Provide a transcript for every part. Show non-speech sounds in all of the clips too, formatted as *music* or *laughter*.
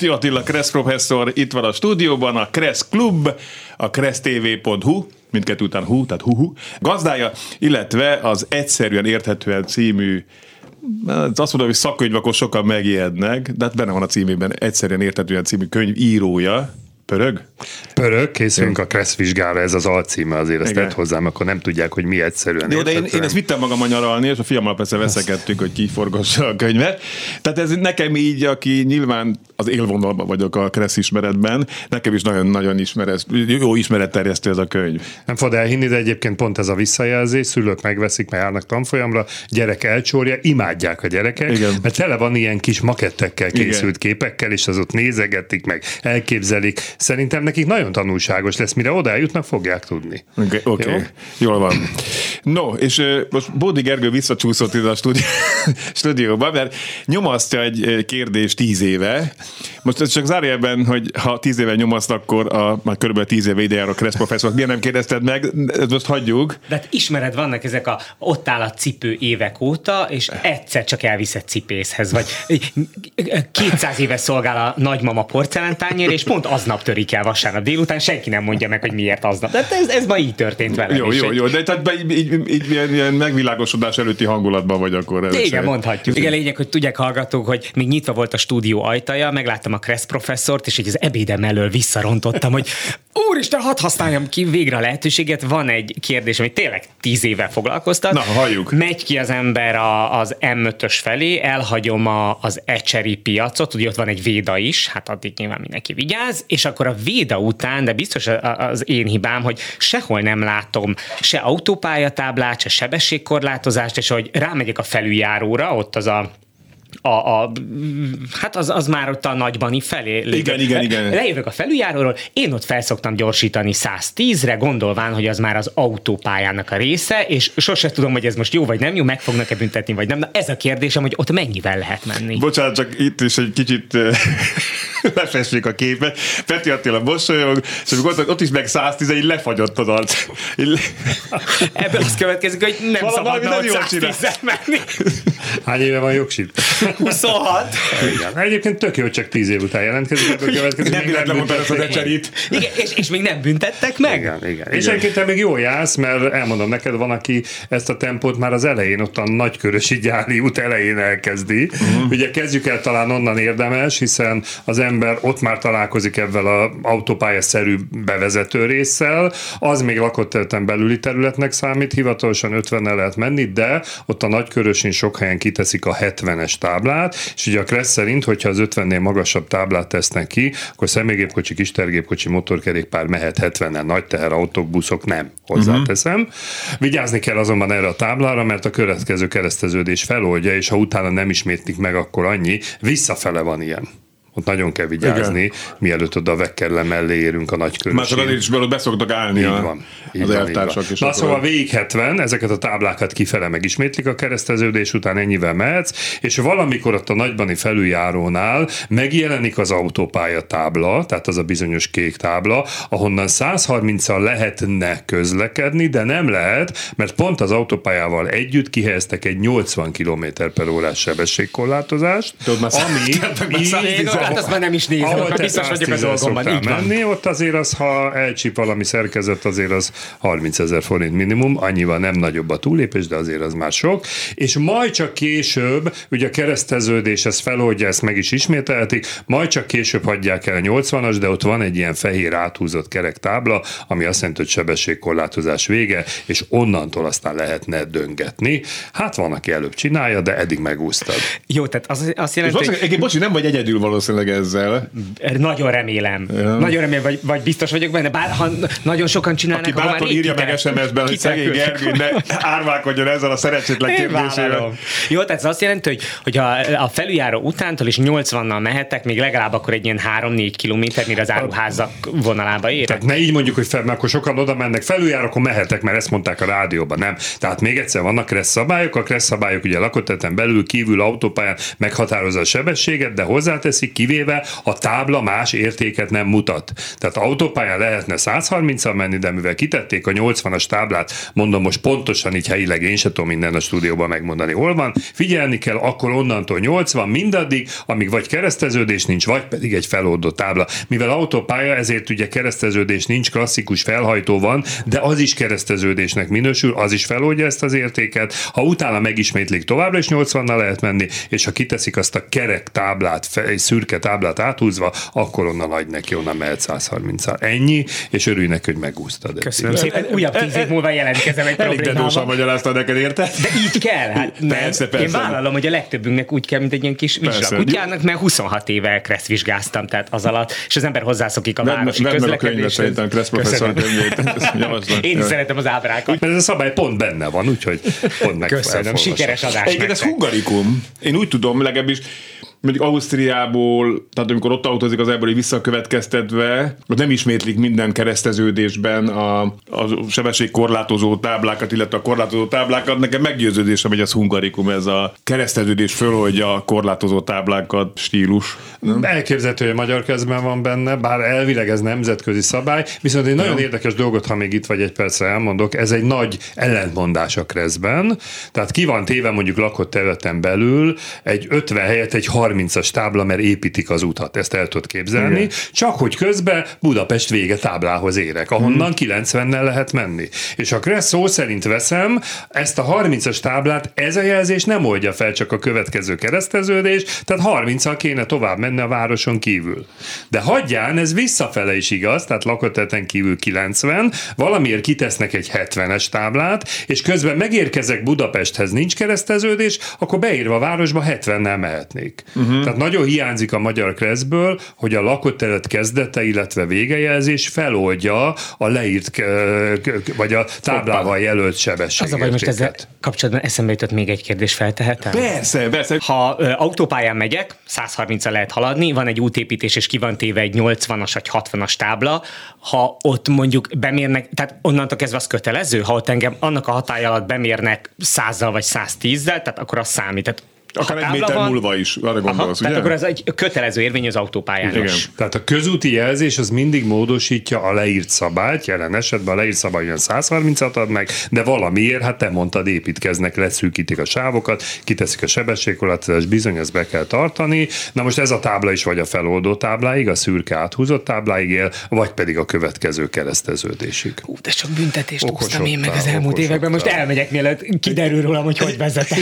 Peti Attila Kressz professzor itt van a stúdióban, a Kressz Klub, a kressztv.hu, mindkettő után hu, tehát hu-hu, gazdája, illetve az Egyszerűen Érthetően című azt mondom, hogy szakkönyv akkor sokan megijednek, de hát benne van a címében Egyszerűen Érthetően című könyv írója, Pörög? Pörög, készülünk a Kressz vizsgára, ez az alcíme azért, ezt tett hozzám, akkor nem tudják, hogy mi egyszerűen. Jó, de én, én ezt vittem magam a nyaralni, és a fiammal persze veszekedtük, hogy kiforgassa a könyvet. Tehát ez nekem így, aki nyilván az élvonalban vagyok a Kressz ismeretben, nekem is nagyon-nagyon ismeret, jó ismeretterjesztő ez a könyv. Nem fog elhinni, de egyébként pont ez a visszajelzés, szülők megveszik, mert járnak tanfolyamra, gyerek elcsórja, imádják a gyerekek, Igen. mert tele van ilyen kis makettekkel készült Igen. képekkel, és az ott nézegetik meg, elképzelik, Szerintem nekik nagyon tanulságos lesz, mire oda eljutnak, fogják tudni. Oké, okay, okay. jól van. No, és uh, most Bódi Gergő visszacsúszott ide a stúdió, *laughs* stúdióba, mert nyomasztja egy kérdés tíz éve. Most ez csak zárójelben, hogy ha tíz éve nyomaszt, akkor a, már körülbelül tíz éve ide jár a Kressz professzor. Miért nem kérdezted meg? Ezt most hagyjuk. De hát ismered, vannak ezek a ott áll a cipő évek óta, és egyszer csak elviszed cipészhez, vagy 200 éve szolgál a nagymama porcelántányér, és pont aznap törik el vasárnap délután, senki nem mondja meg, hogy miért aznap. De ez, ez ma így történt velem. Jó, jó, jó, de tehát így, így, így ilyen, ilyen megvilágosodás előtti hangulatban vagy akkor. Igen, szerint. mondhatjuk. Igen, lényeg, hogy tudják hallgatók, hogy még nyitva volt a stúdió ajtaja, megláttam a Kressz professzort, és így az ebédem elől visszarontottam, hogy úristen, hadd használjam ki végre a lehetőséget. Van egy kérdés, amit tényleg tíz éve foglalkoztat. Na, halljuk. Megy ki az ember a, az M5-ös felé, elhagyom a, az ecseri piacot, ugye ott van egy véda is, hát addig nyilván mindenki vigyáz, és akkor a véda után, de biztos az én hibám, hogy sehol nem látom se autópályatáblát, se sebességkorlátozást, és hogy rámegyek a felüljáróra, ott az a a, a, hát az, az már ott a nagybani felé. Igen, igen, igen. Lejövök a felüljáróról, én ott felszoktam gyorsítani 110-re, gondolván, hogy az már az autópályának a része, és sose tudom, hogy ez most jó vagy nem jó, meg fognak-e büntetni, vagy nem. Na ez a kérdésem, hogy ott mennyivel lehet menni. Bocsánat, csak itt is egy kicsit *laughs* lefessék a képet. Peti Attila mosolyog, és amikor ott, ott is meg 110 így lefagyott az arc. *laughs* Ebből az következik, hogy nem Valami szabadna ott 110 menni. *laughs* Hány éve van jogsit? 26. Igen. Egyébként tök jó, csak 10 év után jelentkezik, ebből következik. Nem nem lemondani a decserit. Igen, és, és még nem büntettek meg? Igen, igen. És egyébként te még jól jársz, mert elmondom neked, van, aki ezt a tempót már az elején, ott a nagykörösi gyáli út elején elkezdi. Uh-huh. Ugye kezdjük el talán onnan érdemes, hiszen az ember ott már találkozik ebben az autópályaszerű bevezető résszel, az még lakott területen belüli területnek számít, hivatalosan 50 lehet menni, de ott a nagykörösén sok helyen kiteszik a 70-es táblát, és ugye a Kressz szerint, hogyha az 50-nél magasabb táblát tesznek ki, akkor személygépkocsi, kistergépkocsi, motorkerékpár mehet 70-en, nagy teherautók, buszok nem, hozzáteszem. Uh-huh. Vigyázni kell azonban erre a táblára, mert a következő kereszteződés feloldja, és ha utána nem ismétlik meg, akkor annyi, visszafele van ilyen. Ott nagyon kell vigyázni, Igen. mielőtt oda a vekkerle mellé érünk a nagy körösén. Másokat is belőle beszoktak állni így a, van, így az van, eltársak. Van. Na szóval végig 70, ezeket a táblákat kifele megismétlik a kereszteződés után ennyivel mehetsz, és valamikor ott a nagybani felüljárónál megjelenik az autópálya tábla, tehát az a bizonyos kék tábla, ahonnan 130-al lehetne közlekedni, de nem lehet, mert pont az autópályával együtt kihelyeztek egy 80 km per órás sebességkorlátozást, ami *laughs* így hát azt már nem is nézem, ahol biztos vagyok a dolgomban. Így menni, ott azért az, ha elcsip valami szerkezet, azért az 30 ezer forint minimum, annyival nem nagyobb a túlépés, de azért az már sok. És majd csak később, ugye a kereszteződés, ez feloldja, ezt meg is ismételhetik, majd csak később hagyják el a 80-as, de ott van egy ilyen fehér áthúzott kerek tábla, ami azt jelenti, hogy sebességkorlátozás vége, és onnantól aztán lehetne döngetni. Hát van, aki előbb csinálja, de eddig megúsztad. Jó, tehát az, azt jelenti, hogy... Bocsi, nem vagy egyedül valószínűleg valószínűleg ezzel. Nagyon remélem. Ja. Nagyon remélem, vagy, vagy biztos vagyok benne, bár ha nagyon sokan csinálnak, Aki bátor írja meg SMS-ben, hogy szegény Gergő ne árválkodjon ezzel a szerencsétlen kérdésével. Jó, tehát ez azt jelenti, hogy, hogy a, a felüljáró utántól is 80-nal mehetek, még legalább akkor egy ilyen 3-4 kilométer, mire az áruházak vonalába érek. Tehát ne így mondjuk, hogy fel, mert akkor sokan oda mennek, felüljár, akkor mehetek, mert ezt mondták a rádióban, nem. Tehát még egyszer vannak kressz szabályok, a kressz szabályok ugye lakoteten belül, kívül, autópályán meghatározza a sebességet, de hozzáteszik, kivéve a tábla más értéket nem mutat. Tehát autópályán lehetne 130-al menni, de mivel kitették a 80-as táblát, mondom most pontosan így helyileg, én sem tudom minden a stúdióban megmondani, hol van, figyelni kell, akkor onnantól 80 mindaddig, amíg vagy kereszteződés nincs, vagy pedig egy feloldott tábla. Mivel autópálya, ezért ugye kereszteződés nincs, klasszikus felhajtó van, de az is kereszteződésnek minősül, az is feloldja ezt az értéket. Ha utána megismétlik, továbbra is 80-nal lehet menni, és ha kiteszik azt a kerek táblát, egy szürke táblát áthúzva, akkor onnan nagy neki, onnan mehet 130 -al. Ennyi, és örülj neki, hogy megúsztad. Köszönöm szépen. Újabb tíz év múlva jelentkezem egy Elég dedósan magyaráztad neked, érted? De így kell. Hát, persze, persze. Én vállalom, hogy a legtöbbünknek úgy kell, mint egy ilyen kis vizsgakutyának, mert 26 éve kressz vizsgáztam, tehát az alatt, és az ember hozzászokik a városi vedd meg a könyvet, szerintem Kressz professzor könyvét. *laughs* Én is szeretem az ábrákat. Mert ez a szabály pont benne van, úgyhogy pont meg Köszönöm, sikeres adás Egyébként ez hungarikum. Én úgy tudom, legalábbis mondjuk Ausztriából, tehát amikor ott autózik az ebből visszakövetkeztetve, ott nem ismétlik minden kereszteződésben a, a sebességkorlátozó táblákat, illetve a korlátozó táblákat. Nekem meggyőződésem, hogy ez hungarikum, ez a kereszteződés föloldja a korlátozó táblákat stílus. Nem? Elképzelhető, hogy magyar kezben van benne, bár elvileg ez nemzetközi szabály, viszont egy nagyon nem. érdekes dolgot, ha még itt vagy egy percre elmondok, ez egy nagy ellentmondás a kreszben. Tehát ki van téve mondjuk lakott területen belül egy 50 helyett egy 30 30-as tábla, mert építik az utat, ezt el tudod képzelni. Igen. Csak hogy közben Budapest vége táblához érek, ahonnan hmm. 90-nel lehet menni. És ha Kressz szó szerint veszem, ezt a 30-as táblát ez a jelzés nem oldja fel csak a következő kereszteződés, tehát 30-al kéne tovább menni a városon kívül. De hagyján, ez visszafele is igaz, tehát lakoteten kívül 90, valamiért kitesznek egy 70-es táblát, és közben megérkezek Budapesthez, nincs kereszteződés, akkor beírva a városba 70-nel mehetnék. Uh-huh. Tehát nagyon hiányzik a magyar kreszből, hogy a lakott terület kezdete, illetve végejelzés feloldja a leírt, vagy a táblával jelölt sebességet. Az a baj, most ezzel kapcsolatban eszembe jutott még egy kérdés, feltehetem? Persze, persze. Ha ö, autópályán megyek, 130 lehet haladni, van egy útépítés, és ki van téve egy 80-as vagy 60-as tábla, ha ott mondjuk bemérnek, tehát onnantól kezdve az kötelező, ha ott engem annak a hatály alatt bemérnek 100 vagy 110-zel, tehát akkor az számít. Tehát Akár egy méter van. múlva is, arra gondolsz, Aha, ugye? Tehát akkor ez egy kötelező érvény az autópályán Igen. is. Tehát a közúti jelzés az mindig módosítja a leírt szabályt, jelen esetben a leírt szabály olyan 130-at ad meg, de valamiért, hát te mondtad, építkeznek, leszűkítik a sávokat, kiteszik a sebességkorlátozást, bizony ezt be kell tartani. Na most ez a tábla is vagy a feloldó tábláig, a szürke áthúzott tábláig él, vagy pedig a következő kereszteződésig. Hú, de sok büntetést okoztam én meg az elmúlt években. Most elmegyek, mielőtt kiderül rólam, hogy hogy vezetek.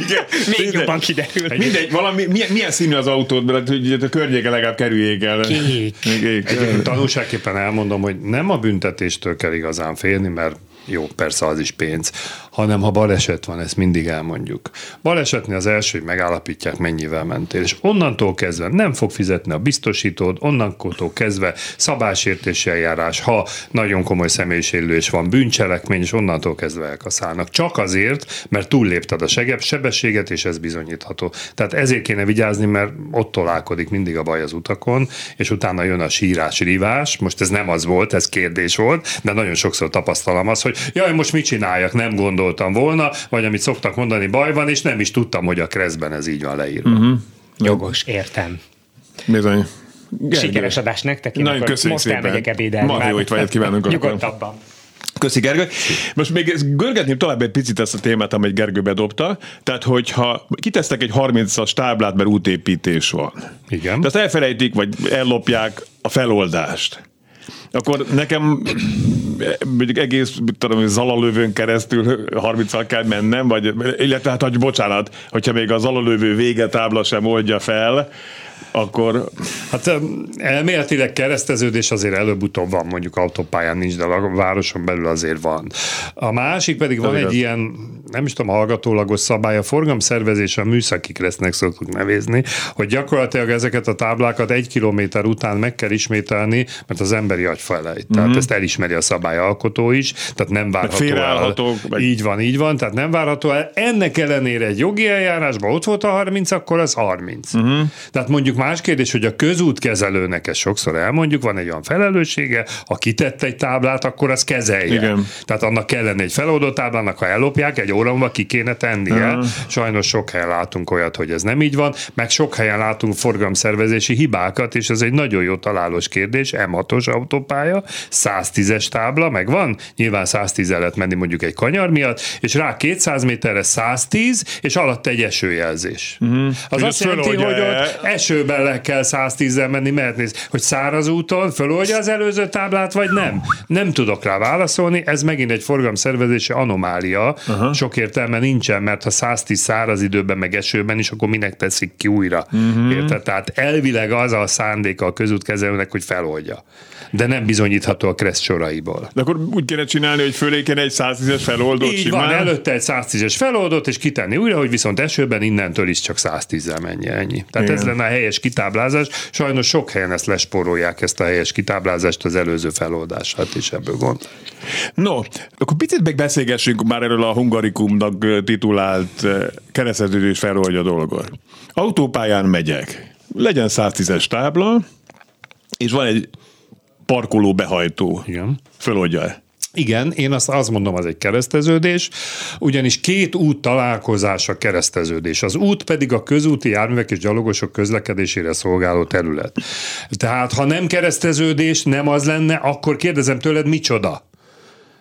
*laughs* Még jobban kiderül. Mindegy, valami, milyen, milyen színű az autód, mert hogy a környéke legalább kerüljék el. Kék. Kék. Egyébként tanulságképpen elmondom, hogy nem a büntetéstől kell igazán félni, mert jó, persze az is pénz, hanem ha baleset van, ezt mindig elmondjuk. Balesetnél az első, hogy megállapítják, mennyivel mentél, és onnantól kezdve nem fog fizetni a biztosítód, onnantól kezdve szabásértési eljárás, ha nagyon komoly személyisérülés van, bűncselekmény, és onnantól kezdve elkaszálnak. Csak azért, mert túllépted a segebb sebességet, és ez bizonyítható. Tehát ezért kéne vigyázni, mert ott tolálkodik mindig a baj az utakon, és utána jön a sírás, rivás. Most ez nem az volt, ez kérdés volt, de nagyon sokszor tapasztalom azt, hogy jaj, most mit csináljak, nem gondol gondoltam volna, vagy amit szoktak mondani, baj van, és nem is tudtam, hogy a kreszben ez így van leírva. Uh-huh. Jogos, értem. Bizony. Gergő. Sikeres adás nektek. Nagyon köszönjük most szépen. elmegyek ebédelni. Ma jó étvágyat kívánunk. Nyugodtabban. Köszi Gergő. Most még görgetném tovább egy picit ezt a témát, amit Gergő bedobta. Tehát, hogyha kitesztek egy 30-as táblát, mert útépítés van. Igen. De azt elfelejtik, vagy ellopják a feloldást akkor nekem mondjuk egész, tudom, zalalövőn keresztül 30 kell mennem, vagy, illetve hát, hogy bocsánat, hogyha még a zalalövő vége tábla sem oldja fel, akkor... Hát elméletileg kereszteződés azért előbb-utóbb van, mondjuk autópályán nincs, de a városon belül azért van. A másik pedig van igaz. egy ilyen, nem is tudom, hallgatólagos szabály, a forgalomszervezés a műszaki kresznek szoktuk nevezni, hogy gyakorlatilag ezeket a táblákat egy kilométer után meg kell ismételni, mert az emberi agy felejt. Tehát Mhm. ezt elismeri a szabályalkotó is, tehát nem várható el. meg- Így van, így van, tehát nem várható el. Ennek ellenére egy jogi eljárásban ott volt a 30, akkor az 30. Mhm. Uh-huh. Tehát mondjuk más kérdés, hogy a közútkezelőnek ezt sokszor elmondjuk, van egy olyan felelőssége, ha kitett egy táblát, akkor az kezelje. Igen. Tehát annak kellene egy feloldott táblának, ha ellopják, egy óra múlva ki kéne tennie. Aha. Sajnos sok helyen látunk olyat, hogy ez nem így van, meg sok helyen látunk forgalomszervezési hibákat, és ez egy nagyon jó találós kérdés, M6-os autópálya, 110-es tábla, meg van, nyilván 110 el lehet menni mondjuk egy kanyar miatt, és rá 200 méterre 110, és alatt egy esőjelzés. Uh-huh. Az Hogy azt jelenti, hogy ott esőben le kell 110-el menni, mert néz, hogy száraz úton föloldja az előző táblát, vagy nem? Nem tudok rá válaszolni, ez megint egy forgalomszervezési anomália, uh-huh. sok értelme nincsen, mert ha 110 száraz időben, meg esőben is, akkor minek teszik ki újra? Uh-huh. Érted? Tehát elvileg az a szándéka a közútkezelőnek, hogy feloldja. De nem bizonyítható a kressz soraiból. De akkor úgy kéne csinálni, hogy fölé kéne egy 110-es feloldót Így simán. van, előtte egy 110-es feloldott, és kitenni újra, hogy viszont esőben innentől is csak 110-el menj ennyi. Tehát Igen. ez lenne a helyes kitáblázás. Sajnos sok helyen ezt lesporolják, ezt a helyes kitáblázást az előző feloldását is ebből gond. No, akkor picit meg beszélgessünk már erről a hungarikumnak titulált kereszteződés feloldja dolgot. Autópályán megyek. Legyen 110-es tábla, és van egy parkoló behajtó. Igen. Föloldja. Igen, én azt, azt mondom, az egy kereszteződés, ugyanis két út találkozás a kereszteződés. Az út pedig a közúti járművek és gyalogosok közlekedésére szolgáló terület. Tehát, ha nem kereszteződés, nem az lenne, akkor kérdezem tőled, micsoda?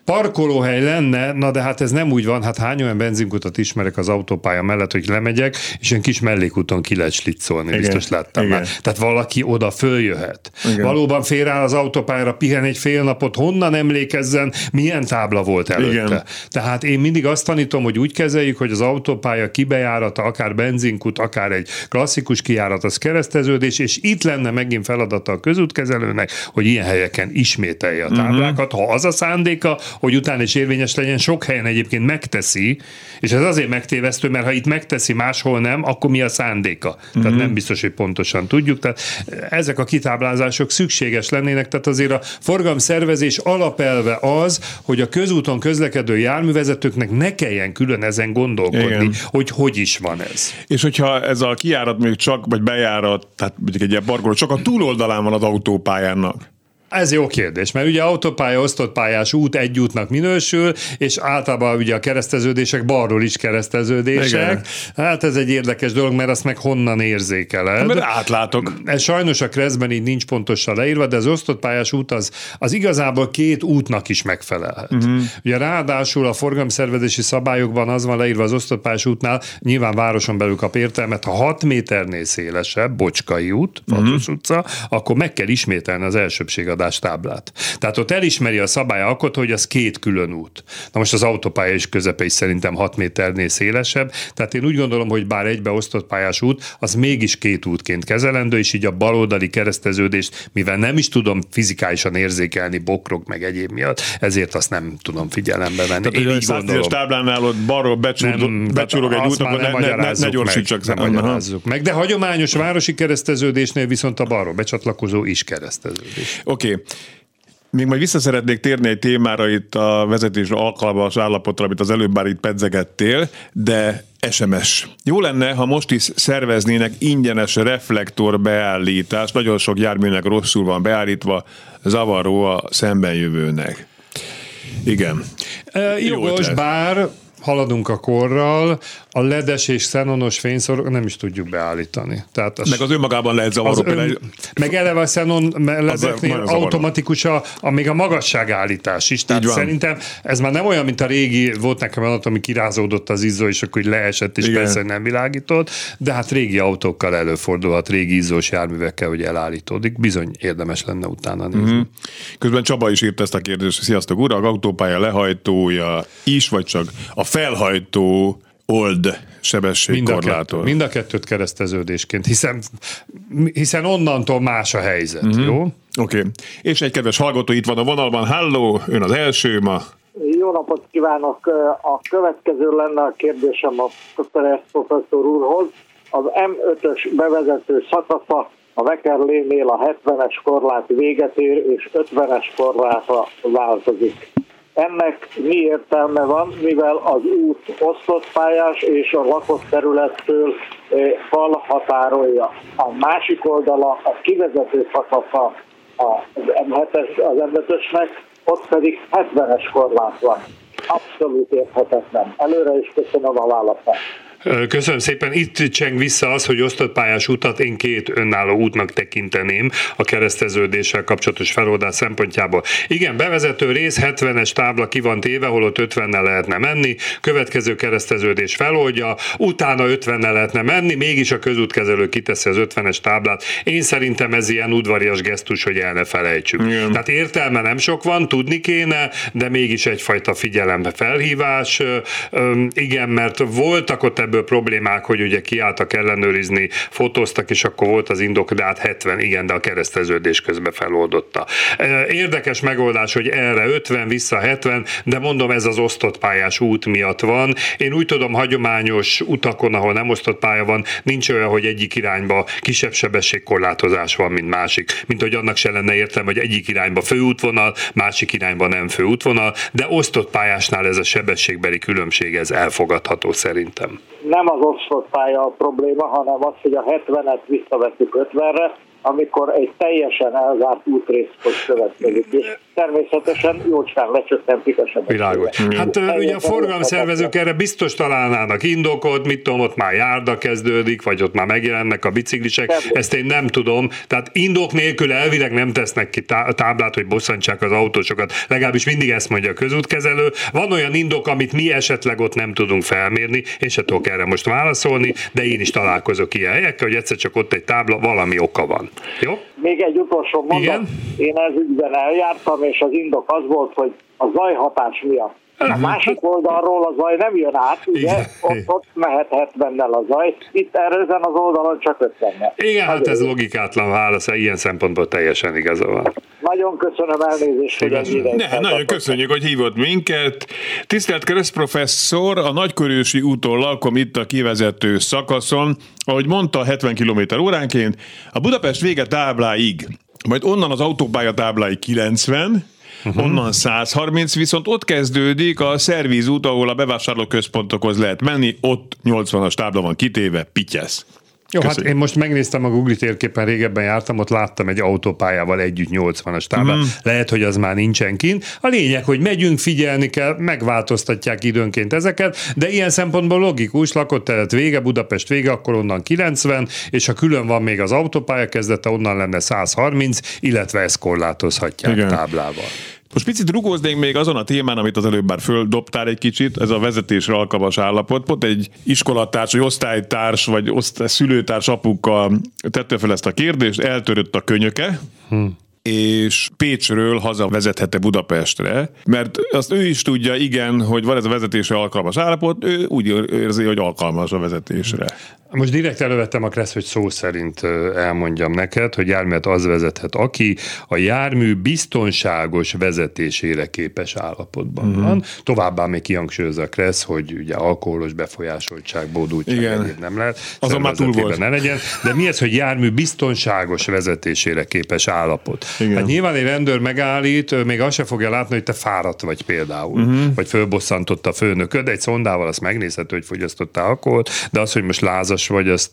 Parkolóhely lenne, na de hát ez nem úgy van, hát hány olyan benzinkutat ismerek az autópálya mellett, hogy lemegyek, és ilyen kis mellékúton ki lehet slitcolni, Igen, biztos láttam igen. már. Tehát valaki oda följöhet. Igen. Valóban félreáll az autópályára, pihen egy fél napot, honnan emlékezzen, milyen tábla volt előtte. Igen. Tehát én mindig azt tanítom, hogy úgy kezeljük, hogy az autópálya kibejárata, akár benzinkút, akár egy klasszikus kijárat, az kereszteződés, és itt lenne megint feladata a közútkezelőnek, hogy ilyen helyeken ismételje a táblákat. Ha az a szándéka, hogy utána is érvényes legyen, sok helyen egyébként megteszi, és ez azért megtévesztő, mert ha itt megteszi, máshol nem, akkor mi a szándéka? Tehát nem biztos, hogy pontosan tudjuk. Tehát ezek a kitáblázások szükséges lennének, tehát azért a forgalomszervezés alapelve az, hogy a közúton közlekedő járművezetőknek ne kelljen külön ezen gondolkodni, Igen. hogy hogy is van ez. És hogyha ez a kijárat még csak, vagy bejárat, tehát mondjuk egy ilyen parkoló, csak a túloldalán van az autópályának. Ez jó kérdés, mert ugye autópálya, osztott pályás út egy útnak minősül, és általában ugye a kereszteződések balról is kereszteződések. Igen. Hát ez egy érdekes dolog, mert azt meg honnan érzékeled. Mert átlátok. Ez sajnos a Kreszben így nincs pontosan leírva, de az osztott pályás út az, az igazából két útnak is megfelelhet. Uh-huh. Ugye ráadásul a forgalomszervezési szabályokban az van leírva az osztott pályás útnál, nyilván városon belül kap értelmet, ha 6 méternél szélesebb, Bocskai út, Fatus uh-huh. utca, akkor meg kell ismételni az elsőbségadás táblát. Tehát ott elismeri a szabályalkot, hogy az két külön út. Na most az autópálya is közepe is szerintem 6 méternél szélesebb, tehát én úgy gondolom, hogy bár egybeosztott pályás út, az mégis két útként kezelendő, és így a baloldali kereszteződést, mivel nem is tudom fizikálisan érzékelni bokrok meg egyéb miatt, ezért azt nem tudom figyelembe venni. Tehát, Én így 110-es gondolom. táblánál ott balról becsúrog, becsurog egy út, akkor ne, ne, ne, ne gyorsítsak. meg, nem magyarázzuk meg. De hagyományos városi kereszteződésnél viszont a balról becsatlakozó is kereszteződés. Oké. Okay. Még majd vissza szeretnék térni egy témára itt a vezetés alkalmas állapotra, amit az előbb már itt pedzegettél, de SMS. Jó lenne, ha most is szerveznének ingyenes reflektor beállítást, nagyon sok járműnek rosszul van beállítva, zavaró a szemben jövőnek. Igen. E, jogos, bár haladunk a korral, a ledes és xenonos fényszorok nem is tudjuk beállítani. Tehát az, Meg az önmagában lehet zavaró. az ön, meg eleve a xenon ledeknél automatikus a, a, még a magasságállítás is. Tehát szerintem ez már nem olyan, mint a régi, volt nekem olyan, ami kirázódott az izzó, és akkor leesett, és Igen. persze nem világított, de hát régi autókkal előfordulhat, régi izzós járművekkel, hogy elállítódik. Bizony érdemes lenne utána nézni. Mm. Közben Csaba is írt ezt a kérdést, sziasztok urak, autópálya lehajtója is, vagy csak a felhajtó old sebességkorlátor. Mind, mind a kettőt kereszteződésként, hiszen, hiszen onnantól más a helyzet, uh-huh. jó? Oké. Okay. És egy kedves hallgató itt van a vonalban. Halló, ön az első ma. Jó napot kívánok! A következő lenne a kérdésem a professzor úrhoz. Az M5-ös bevezető szakasza a Vekerlénél a 70-es korlát véget ér, és 50-es korlátra változik. Ennek mi értelme van, mivel az út osztott pályás és a lakott területtől fal határolja. A másik oldala a kivezető szakasza az M7-ösnek, ott pedig 70-es korlát van. Abszolút érthetetlen. Előre is köszönöm a választ. Köszönöm szépen. Itt cseng vissza az, hogy osztott pályás utat én két önálló útnak tekinteném a kereszteződéssel kapcsolatos feloldás szempontjából. Igen, bevezető rész 70-es tábla ki van téve, holott 50-nel lehetne menni, következő kereszteződés feloldja, utána 50-nel lehetne menni, mégis a közútkezelő kiteszi az 50-es táblát. Én szerintem ez ilyen udvarias gesztus, hogy el ne felejtsük. Igen. Tehát értelme nem sok van, tudni kéne, de mégis egyfajta figyelembe felhívás. Igen, mert voltak ott ebből problémák, hogy ugye kiálltak ellenőrizni, fotóztak, és akkor volt az indok, de hát 70, igen, de a kereszteződés közben feloldotta. Érdekes megoldás, hogy erre 50, vissza 70, de mondom, ez az osztott pályás út miatt van. Én úgy tudom, hagyományos utakon, ahol nem osztott pálya van, nincs olyan, hogy egyik irányba kisebb sebességkorlátozás van, mint másik. Mint hogy annak se lenne értelme, hogy egyik irányba főútvonal, másik irányba nem főútvonal, de osztott pályásnál ez a sebességbeli különbség, ez elfogadható szerintem nem az osztott pálya a probléma, hanem az, hogy a 70-et visszaveszük 50-re, amikor egy teljesen elzárt útrészhoz következik. És természetesen jócskán lecsökkentik a sebességet. Világos. Hát ugye a forgalomszervezők erre biztos találnának indokot, mit tudom, ott már járda kezdődik, vagy ott már megjelennek a biciklisek, ezt én nem tudom. Tehát indok nélkül elvileg nem tesznek ki táblát, hogy bosszantsák az autósokat. Legalábbis mindig ezt mondja a közútkezelő. Van olyan indok, amit mi esetleg ott nem tudunk felmérni, én se tudok erre most válaszolni, de én is találkozok ilyen helyekkel, hogy egyszer csak ott egy tábla, valami oka van. Jó? Még egy utolsó mondat. Igen? Én ez ügyben eljártam, és az indok az volt, hogy a zajhatás miatt a másik oldalról a zaj nem jön át, ugye? Ott, ott mehet 70-nel a zaj, itt ezen az oldalon csak 50 Igen, hát ez logikátlan válasz, ilyen szempontból teljesen igaza van. Nagyon köszönöm elnézést, hogy ennyire. Ne, nagyon köszönjük, hogy hívott minket. Tisztelt keresztprofesszor, a Nagykörősi úton lakom itt a kivezető szakaszon, ahogy mondta, 70 km óránként, a Budapest vége tábláig, majd onnan az autópálya tábláig 90, uh-huh. onnan 130, viszont ott kezdődik a szervízút, ahol a bevásárlóközpontokhoz lehet menni, ott 80-as tábla van kitéve, pityesz. Jó, hát Köszönjük. hát én most megnéztem a Google térképen, régebben jártam, ott láttam egy autópályával együtt 80-as táblát. Mm. Lehet, hogy az már nincsen kint. A lényeg, hogy megyünk, figyelni kell, megváltoztatják időnként ezeket, de ilyen szempontból logikus, lakott telet vége, Budapest vége, akkor onnan 90, és ha külön van még az autópálya kezdete, onnan lenne 130, illetve ezt korlátozhatják Igen. táblával. Most picit rugóznénk még azon a témán, amit az előbb már földobtál egy kicsit, ez a vezetésre alkalmas állapot. Pont egy iskolatárs, vagy osztálytárs, vagy osztály, szülőtárs apukkal tette fel ezt a kérdést, eltörött a könyöke, hmm és Pécsről haza vezethette Budapestre, mert azt ő is tudja, igen, hogy van ez a vezetésre alkalmas állapot, ő úgy érzi, hogy alkalmas a vezetésre. Most direkt elővettem a kressz, hogy szó szerint elmondjam neked, hogy járművet az vezethet, aki a jármű biztonságos vezetésére képes állapotban uh-huh. van. Továbbá még kihangsúlyozza a kressz, hogy ugye alkoholos befolyásoltság, bódultság Igen. nem lehet. Azon már túl volt. Ne legyen. De mi ez, hogy jármű biztonságos vezetésére képes állapot? Igen. Hát nyilván egy rendőr megállít, még azt se fogja látni, hogy te fáradt vagy például, uh-huh. vagy fölbosszantott a főnököd, egy szondával azt megnézhető, hogy fogyasztottál alkoholt, de az, hogy most lázas vagy, azt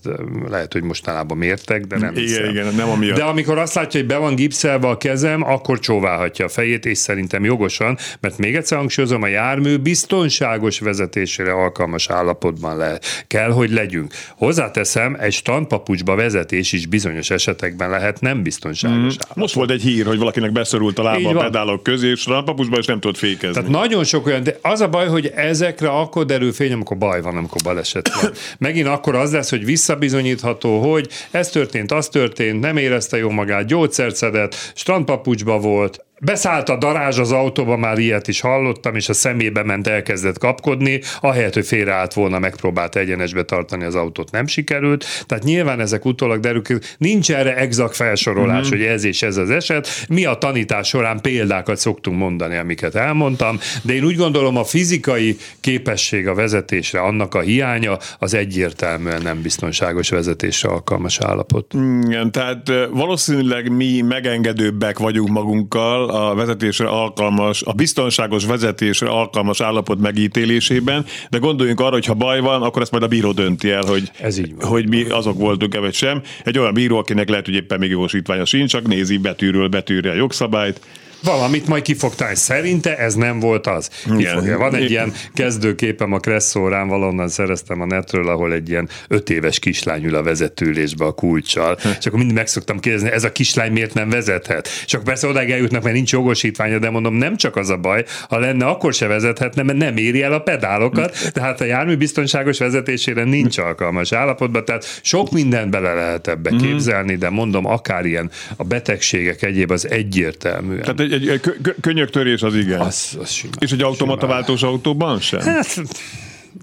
lehet, hogy mostanában mértek, de nem Igen, hiszem. igen, nem amiatt. De amikor azt látja, hogy be van gipszelve a kezem, akkor csóválhatja a fejét, és szerintem jogosan, mert még egyszer hangsúlyozom, a jármű biztonságos vezetésére alkalmas állapotban le, kell, hogy legyünk. Hozzáteszem, egy standpapucsba vezetés is bizonyos esetekben lehet nem biztonságos mm. állapot. Most volt egy hír, hogy valakinek beszorult a lába a pedálok közé, és standpapucsba is nem tudott fékezni. Tehát nagyon sok olyan, de az a baj, hogy ezekre akkor derül fény, amikor baj van, amikor baleset van. *coughs* Megint akkor az lesz, hogy visszabizonyítható, hogy ez történt, az történt, nem érezte jó magát, gyógyszert szedett, strandpapucsba volt, Beszállt a darázs az autóba, már ilyet is hallottam, és a szemébe ment, elkezdett kapkodni, ahelyett, hogy félreállt volna, megpróbált egyenesbe tartani az autót, nem sikerült. Tehát nyilván ezek utólag derül, nincs erre exakt felsorolás, mm-hmm. hogy ez és ez az eset. Mi a tanítás során példákat szoktunk mondani, amiket elmondtam, de én úgy gondolom a fizikai képesség a vezetésre, annak a hiánya, az egyértelműen nem biztonságos vezetésre alkalmas állapot. Igen, tehát valószínűleg mi megengedőbbek vagyunk magunkkal, a vezetésre alkalmas, a biztonságos vezetésre alkalmas állapot megítélésében, de gondoljunk arra, hogy ha baj van, akkor ezt majd a bíró dönti el, hogy, Ez így van. hogy mi azok voltunk-e vagy sem. Egy olyan bíró, akinek lehet, hogy éppen még jogosítványa sincs, csak nézi betűről betűre a jogszabályt, Valamit majd kifogtál, szerinte ez nem volt az. Kifogja. Van egy ilyen kezdőképem a Kresszórán, valonnan szereztem a netről, ahol egy ilyen öt éves kislány ül a vezetőülésbe a kulcssal, és akkor mindig meg szoktam kérdezni, ez a kislány miért nem vezethet? És akkor persze odáig eljutnak, mert nincs jogosítványa, de mondom, nem csak az a baj, ha lenne, akkor se vezethetne, mert nem éri el a pedálokat, tehát a jármű biztonságos vezetésére nincs alkalmas állapotban, tehát sok mindent bele lehet ebbe képzelni, de mondom, akár ilyen a betegségek egyéb az egyértelműen. Tehát egy, egy, egy kö- könyöktörés az igen. az, az simán. És egy automata Simán. váltós autóban sem? Hát,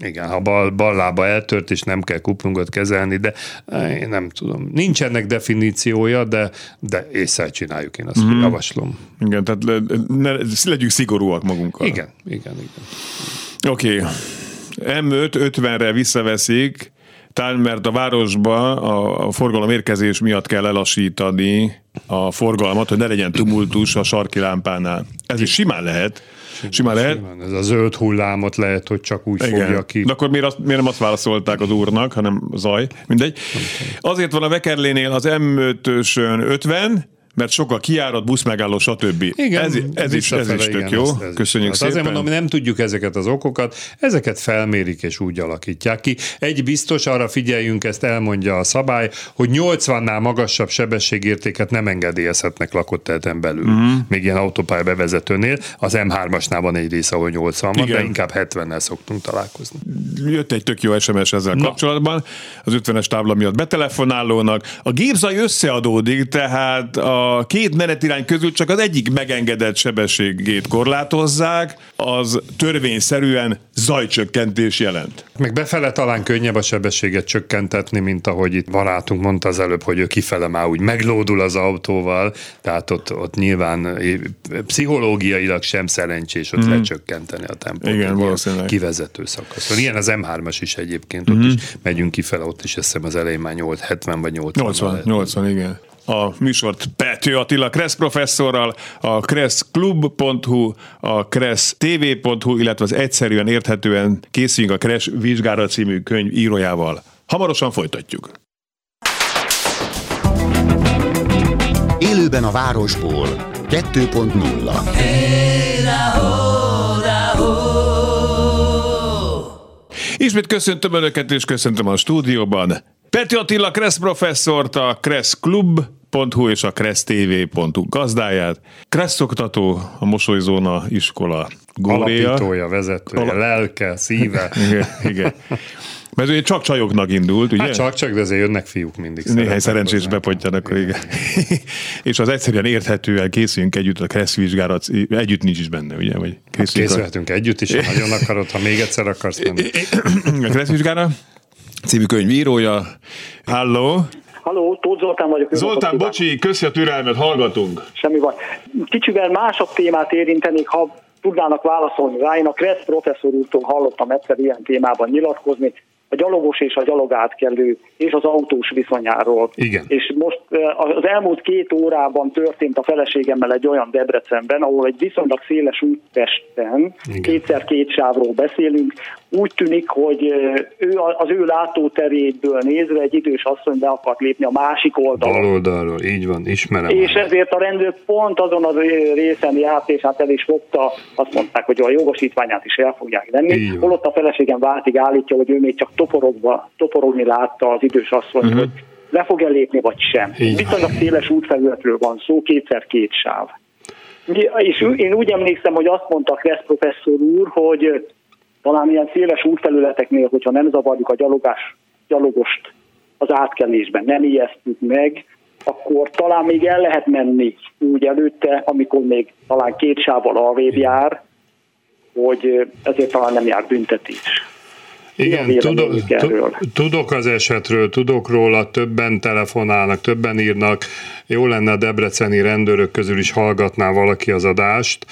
igen, ha bal, bal lába eltört, és nem kell kuplungot kezelni, de eh, én nem tudom. Nincs ennek definíciója, de, de észre csináljuk, én azt mm. javaslom. Igen, tehát le, ne, legyünk szigorúak magunkkal. Igen, igen, igen. Oké. Okay. M5 50-re visszaveszik, talán mert a városba a, a forgalom érkezés miatt kell elassítani a forgalmat, hogy ne legyen tumultus a sarki lámpánál. Ez is simán lehet. Simán lehet. Simán, ez a zöld hullámot lehet, hogy csak úgy fogja Igen. ki. De akkor miért, azt, miért nem azt válaszolták az úrnak, hanem zaj, mindegy. Azért van a Vekerlénél az M5-ösön 50, mert sok a kiárat, buszmegálló, stb. Igen, ez, ez, is, ez is tök igen, jó. ezt- ez Köszönjük az. szépen. Azért mondom, hogy nem tudjuk ezeket az okokat, ezeket felmérik és úgy alakítják ki. Egy biztos, arra figyeljünk, ezt elmondja a szabály, hogy 80-nál magasabb sebességértéket nem engedélyezhetnek lakott területen belül. Mm. Még ilyen autópálya bevezetőnél. Az M3-asnál van egy része, ahol 80 van, Igen. de inkább 70-nel szoktunk találkozni. Jött egy tök jó SMS ezzel Na. kapcsolatban, az 50-es tábla miatt betelefonálónak. A gépzaj összeadódik, tehát a két menetirány közül csak az egyik megengedett sebességét korlátozzák, az törvényszerűen zajcsökkentés jelent. Meg befele talán könnyebb a sebességet csökkentetni, mint ahogy itt barátunk mondta az előbb, hogy ő kifele már úgy meglódul az autóval, tehát ott, ott nyilván pszichológiailag sem szerencsés ott mm. lecsökkenteni a tempót. Igen, valószínűleg. Kivezető szakaszon. Ilyen az M3-as is egyébként, ott mm. is megyünk kifele, ott is hiszem az elején már 8, 70 vagy 80. 80, lehet. 80, igen. A műsort Pető Attila Kressz professzorral, a kresszklub.hu, a kressztv.hu, illetve az egyszerűen érthetően készüljünk a Kressz vizsgára című könyv írójával. Hamarosan folytatjuk. Élőben a városból 2.0 Ismét köszöntöm Önöket, és köszöntöm a stúdióban. Pető Attila Kressz professzort, a kresszklub.hu és a kressztv.hu gazdáját. Kressz oktató, a Mosolyzóna iskola góréja. Alapítója, vezetője, Ala- lelke, szíve. *laughs* Igen, igen. Mert ugye csak csajoknak indult, ugye? Hát csak, csak, de azért jönnek fiúk mindig. Néhány szerencsés hozzá. bepontjan, akkor igen. *laughs* és az egyszerűen érthetően készüljünk együtt a Kressz vizsgára, együtt nincs is benne, ugye? Vagy a, Készülhetünk együtt is, ha *laughs* nagyon akarod, ha még egyszer akarsz menni. a Kressz vizsgára című könyv írója. Halló! Halló, Tóth Zoltán vagyok. Zoltán, bocsi, köszi a türelmet, hallgatunk. Semmi baj. Kicsivel másabb témát érintenék, ha tudnának válaszolni rá. Én a Kressz professzor úrtól hallottam egyszer ilyen témában nyilatkozni, a gyalogos és a gyalogátkelő és az autós viszonyáról. Igen. És most eh, az elmúlt két órában történt a feleségemmel egy olyan Debrecenben, ahol egy viszonylag széles úttesten, Igen. kétszer két sávról beszélünk, úgy tűnik, hogy eh, ő az ő látóteréből nézve egy idős asszony be akart lépni a másik oldalon. Bal oldalról, így van, ismerem. És ezért a rendőr pont azon az részen járt, és hát el is fogta, azt mondták, hogy a jogosítványát is el fogják venni. Holott a feleségem váltig állítja, hogy ő még csak toporogva, toporogni látta az idős asszony, uh-huh. hogy le fog-e lépni, vagy sem. Mhm. Van. Viszonylag széles útfelületről van szó, kétszer két sáv. És én úgy emlékszem, hogy azt mondta Kressz professzor úr, hogy talán ilyen széles útfelületeknél, hogyha nem zavarjuk a gyalogás, gyalogost az átkelésben, nem ijesztjük meg, akkor talán még el lehet menni úgy előtte, amikor még talán két sávval arrébb jár, hogy ezért talán nem jár büntetés. Igen, tudok, tudok az esetről, tudok róla, többen telefonálnak, többen írnak, jó lenne a debreceni rendőrök közül is hallgatná valaki az adást.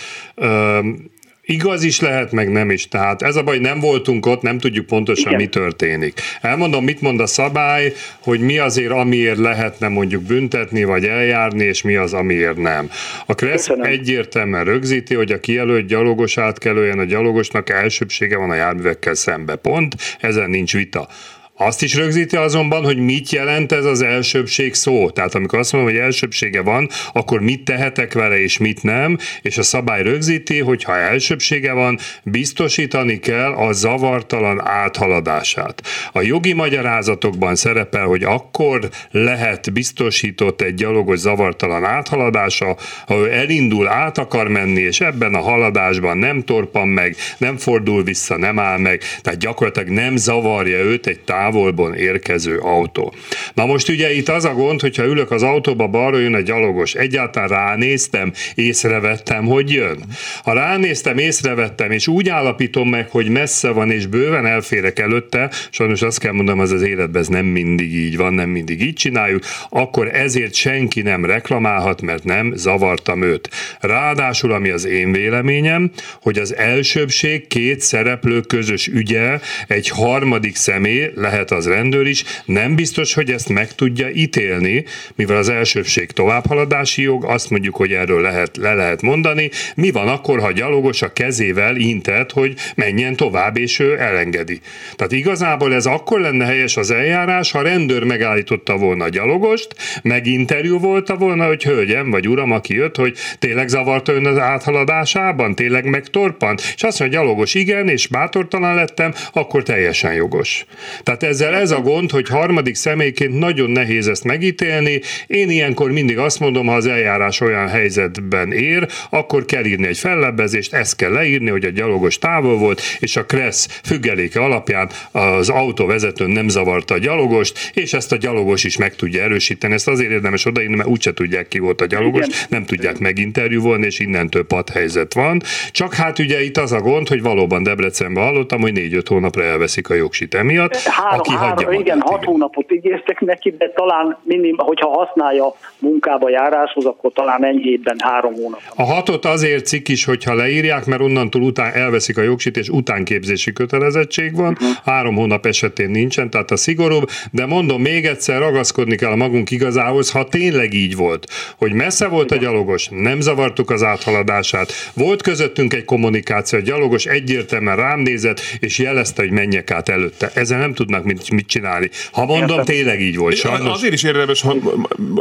Igaz is lehet, meg nem is. Tehát ez a baj, nem voltunk ott, nem tudjuk pontosan, Igen. mi történik. Elmondom, mit mond a szabály, hogy mi azért, amiért lehetne mondjuk büntetni, vagy eljárni, és mi az, amiért nem. A KRESZ egyértelműen rögzíti, hogy a kijelölt gyalogos átkelőjen a gyalogosnak elsőbsége van a járművekkel szembe. Pont, ezen nincs vita. Azt is rögzíti azonban, hogy mit jelent ez az elsőbség szó. Tehát amikor azt mondom, hogy elsőbsége van, akkor mit tehetek vele és mit nem, és a szabály rögzíti, hogy ha elsőbsége van, biztosítani kell a zavartalan áthaladását. A jogi magyarázatokban szerepel, hogy akkor lehet biztosított egy gyalogos zavartalan áthaladása, ha ő elindul, át akar menni, és ebben a haladásban nem torpan meg, nem fordul vissza, nem áll meg, tehát gyakorlatilag nem zavarja őt egy tár távolból érkező autó. Na most ugye itt az a gond, hogyha ülök az autóba, balra jön egy gyalogos, egyáltalán ránéztem, észrevettem, hogy jön. Ha ránéztem, észrevettem, és úgy állapítom meg, hogy messze van, és bőven elférek előtte, sajnos azt kell mondanom, az az életben ez nem mindig így van, nem mindig így csináljuk, akkor ezért senki nem reklamálhat, mert nem zavartam őt. Ráadásul, ami az én véleményem, hogy az elsőbség két szereplő közös ügye, egy harmadik személy, lehet lehet az rendőr is, nem biztos, hogy ezt meg tudja ítélni, mivel az elsőbség továbbhaladási jog, azt mondjuk, hogy erről lehet, le lehet mondani. Mi van akkor, ha gyalogos a kezével intett, hogy menjen tovább, és ő elengedi. Tehát igazából ez akkor lenne helyes az eljárás, ha rendőr megállította volna a gyalogost, meginterjú volta volna, hogy hölgyem vagy uram, aki jött, hogy tényleg zavarta ön az áthaladásában, tényleg megtorpant, és azt mondja, gyalogos igen, és bátortalan lettem, akkor teljesen jogos. Tehát ezzel ez a gond, hogy harmadik személyként nagyon nehéz ezt megítélni. Én ilyenkor mindig azt mondom, ha az eljárás olyan helyzetben ér, akkor kell írni egy fellebbezést, ezt kell leírni, hogy a gyalogos távol volt, és a Kressz függeléke alapján az autóvezető nem zavarta a gyalogost, és ezt a gyalogos is meg tudja erősíteni. Ezt azért érdemes odaírni, mert úgyse tudják ki volt a gyalogos, Igen. nem tudják meginterjúvolni, és innentől helyzet van. Csak hát ugye itt az a gond, hogy valóban Debrecenben hallottam, hogy négy-öt hónapra elveszik a jogsit emiatt. Három aki három, Igen, magát, hat igen. hónapot ígértek neki, de talán minim, hogyha használja munkába járáshoz, akkor talán enyhébben három hónap. A hatot azért cikk is, hogyha leírják, mert onnantól után elveszik a jogsit, és utánképzési kötelezettség van, uh-huh. három hónap esetén nincsen, tehát a szigorúbb, de mondom még egyszer, ragaszkodni kell a magunk igazához, ha tényleg így volt, hogy messze volt Igen. a gyalogos, nem zavartuk az áthaladását, volt közöttünk egy kommunikáció, a gyalogos egyértelműen rám nézett, és jelezte, hogy menjek át előtte. Ezen nem tudnak mit, mit csinálni. Ha mondom, Értem. tényleg így volt. Sajnos. Azért is érdemes, ha,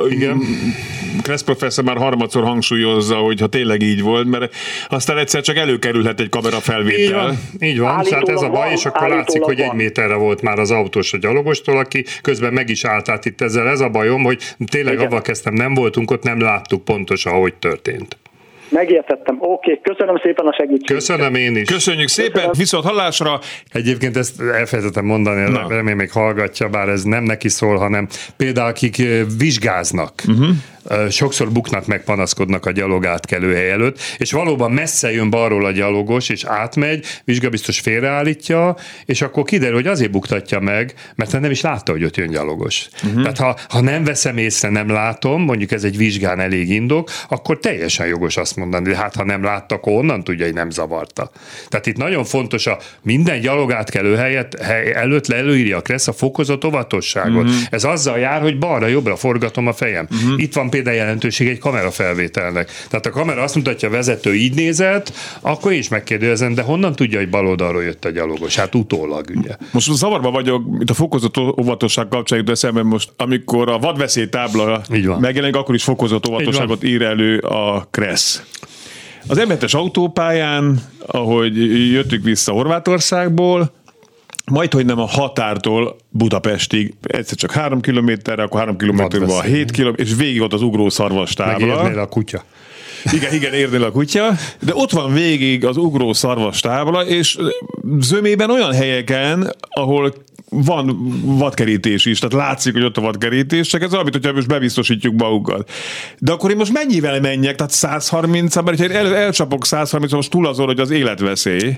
igen. Kressz professzor már harmadszor hangsúlyozza, hogy ha tényleg így volt, mert aztán egyszer csak előkerülhet egy kamera felvétel. Így van, így van. hát ez a baj, és akkor látszik, hogy egy méterre volt már az autós a gyalogostól, aki közben meg is állt át itt ezzel. Ez a bajom, hogy tényleg avval kezdtem, nem voltunk ott, nem láttuk pontosan, hogy történt. Megértettem. Oké, okay. köszönöm szépen a segítséget. Köszönöm én is. Köszönjük szépen, köszönöm. viszont hallásra. Egyébként ezt elfelejtettem mondani, Na. remélem még hallgatja, bár ez nem neki szól, hanem például akik vizsgáznak. Uh-huh sokszor buknak meg, panaszkodnak a gyalog átkelő előtt, és valóban messze jön balról a gyalogos, és átmegy, vizsgabiztos félreállítja, és akkor kiderül, hogy azért buktatja meg, mert nem is látta, hogy ott jön gyalogos. Uh-huh. Tehát ha, ha nem veszem észre, nem látom, mondjuk ez egy vizsgán elég indok, akkor teljesen jogos azt mondani, de hát ha nem látta, akkor onnan tudja, hogy nem zavarta. Tehát itt nagyon fontos a minden gyalog átkelő helyet, hely előtt leelőírja a kressz a fokozott óvatosságot. Uh-huh. Ez azzal jár, hogy balra-jobbra forgatom a fejem. Uh-huh. Itt van például jelentőség egy kamerafelvételnek. Tehát a kamera azt mutatja, a vezető így nézett, akkor is megkérdezem, de honnan tudja, hogy bal oldalról jött a gyalogos? Hát utólag, ugye. Most zavarba vagyok, itt a fokozott óvatosság kapcsán jut eszembe most, amikor a vadveszély tábla megjelenik, akkor is fokozott óvatosságot ír elő a Kressz. Az emletes autópályán, ahogy jöttük vissza Horvátországból, majd, hogy nem a határtól Budapestig, egyszer csak három kilométerre, akkor három kilométerre a hét kilométer, és végig ott az ugró szarvas tábla. a kutya. Igen, igen, érnél a kutya, de ott van végig az ugró szarvas tábla, és zömében olyan helyeken, ahol van vadkerítés is, tehát látszik, hogy ott a vadkerítés, csak ez olyan, hogyha most bebiztosítjuk magunkat. De akkor én most mennyivel menjek? Tehát 130 mert ha én el, elcsapok 130 most túl azon, hogy az életveszély.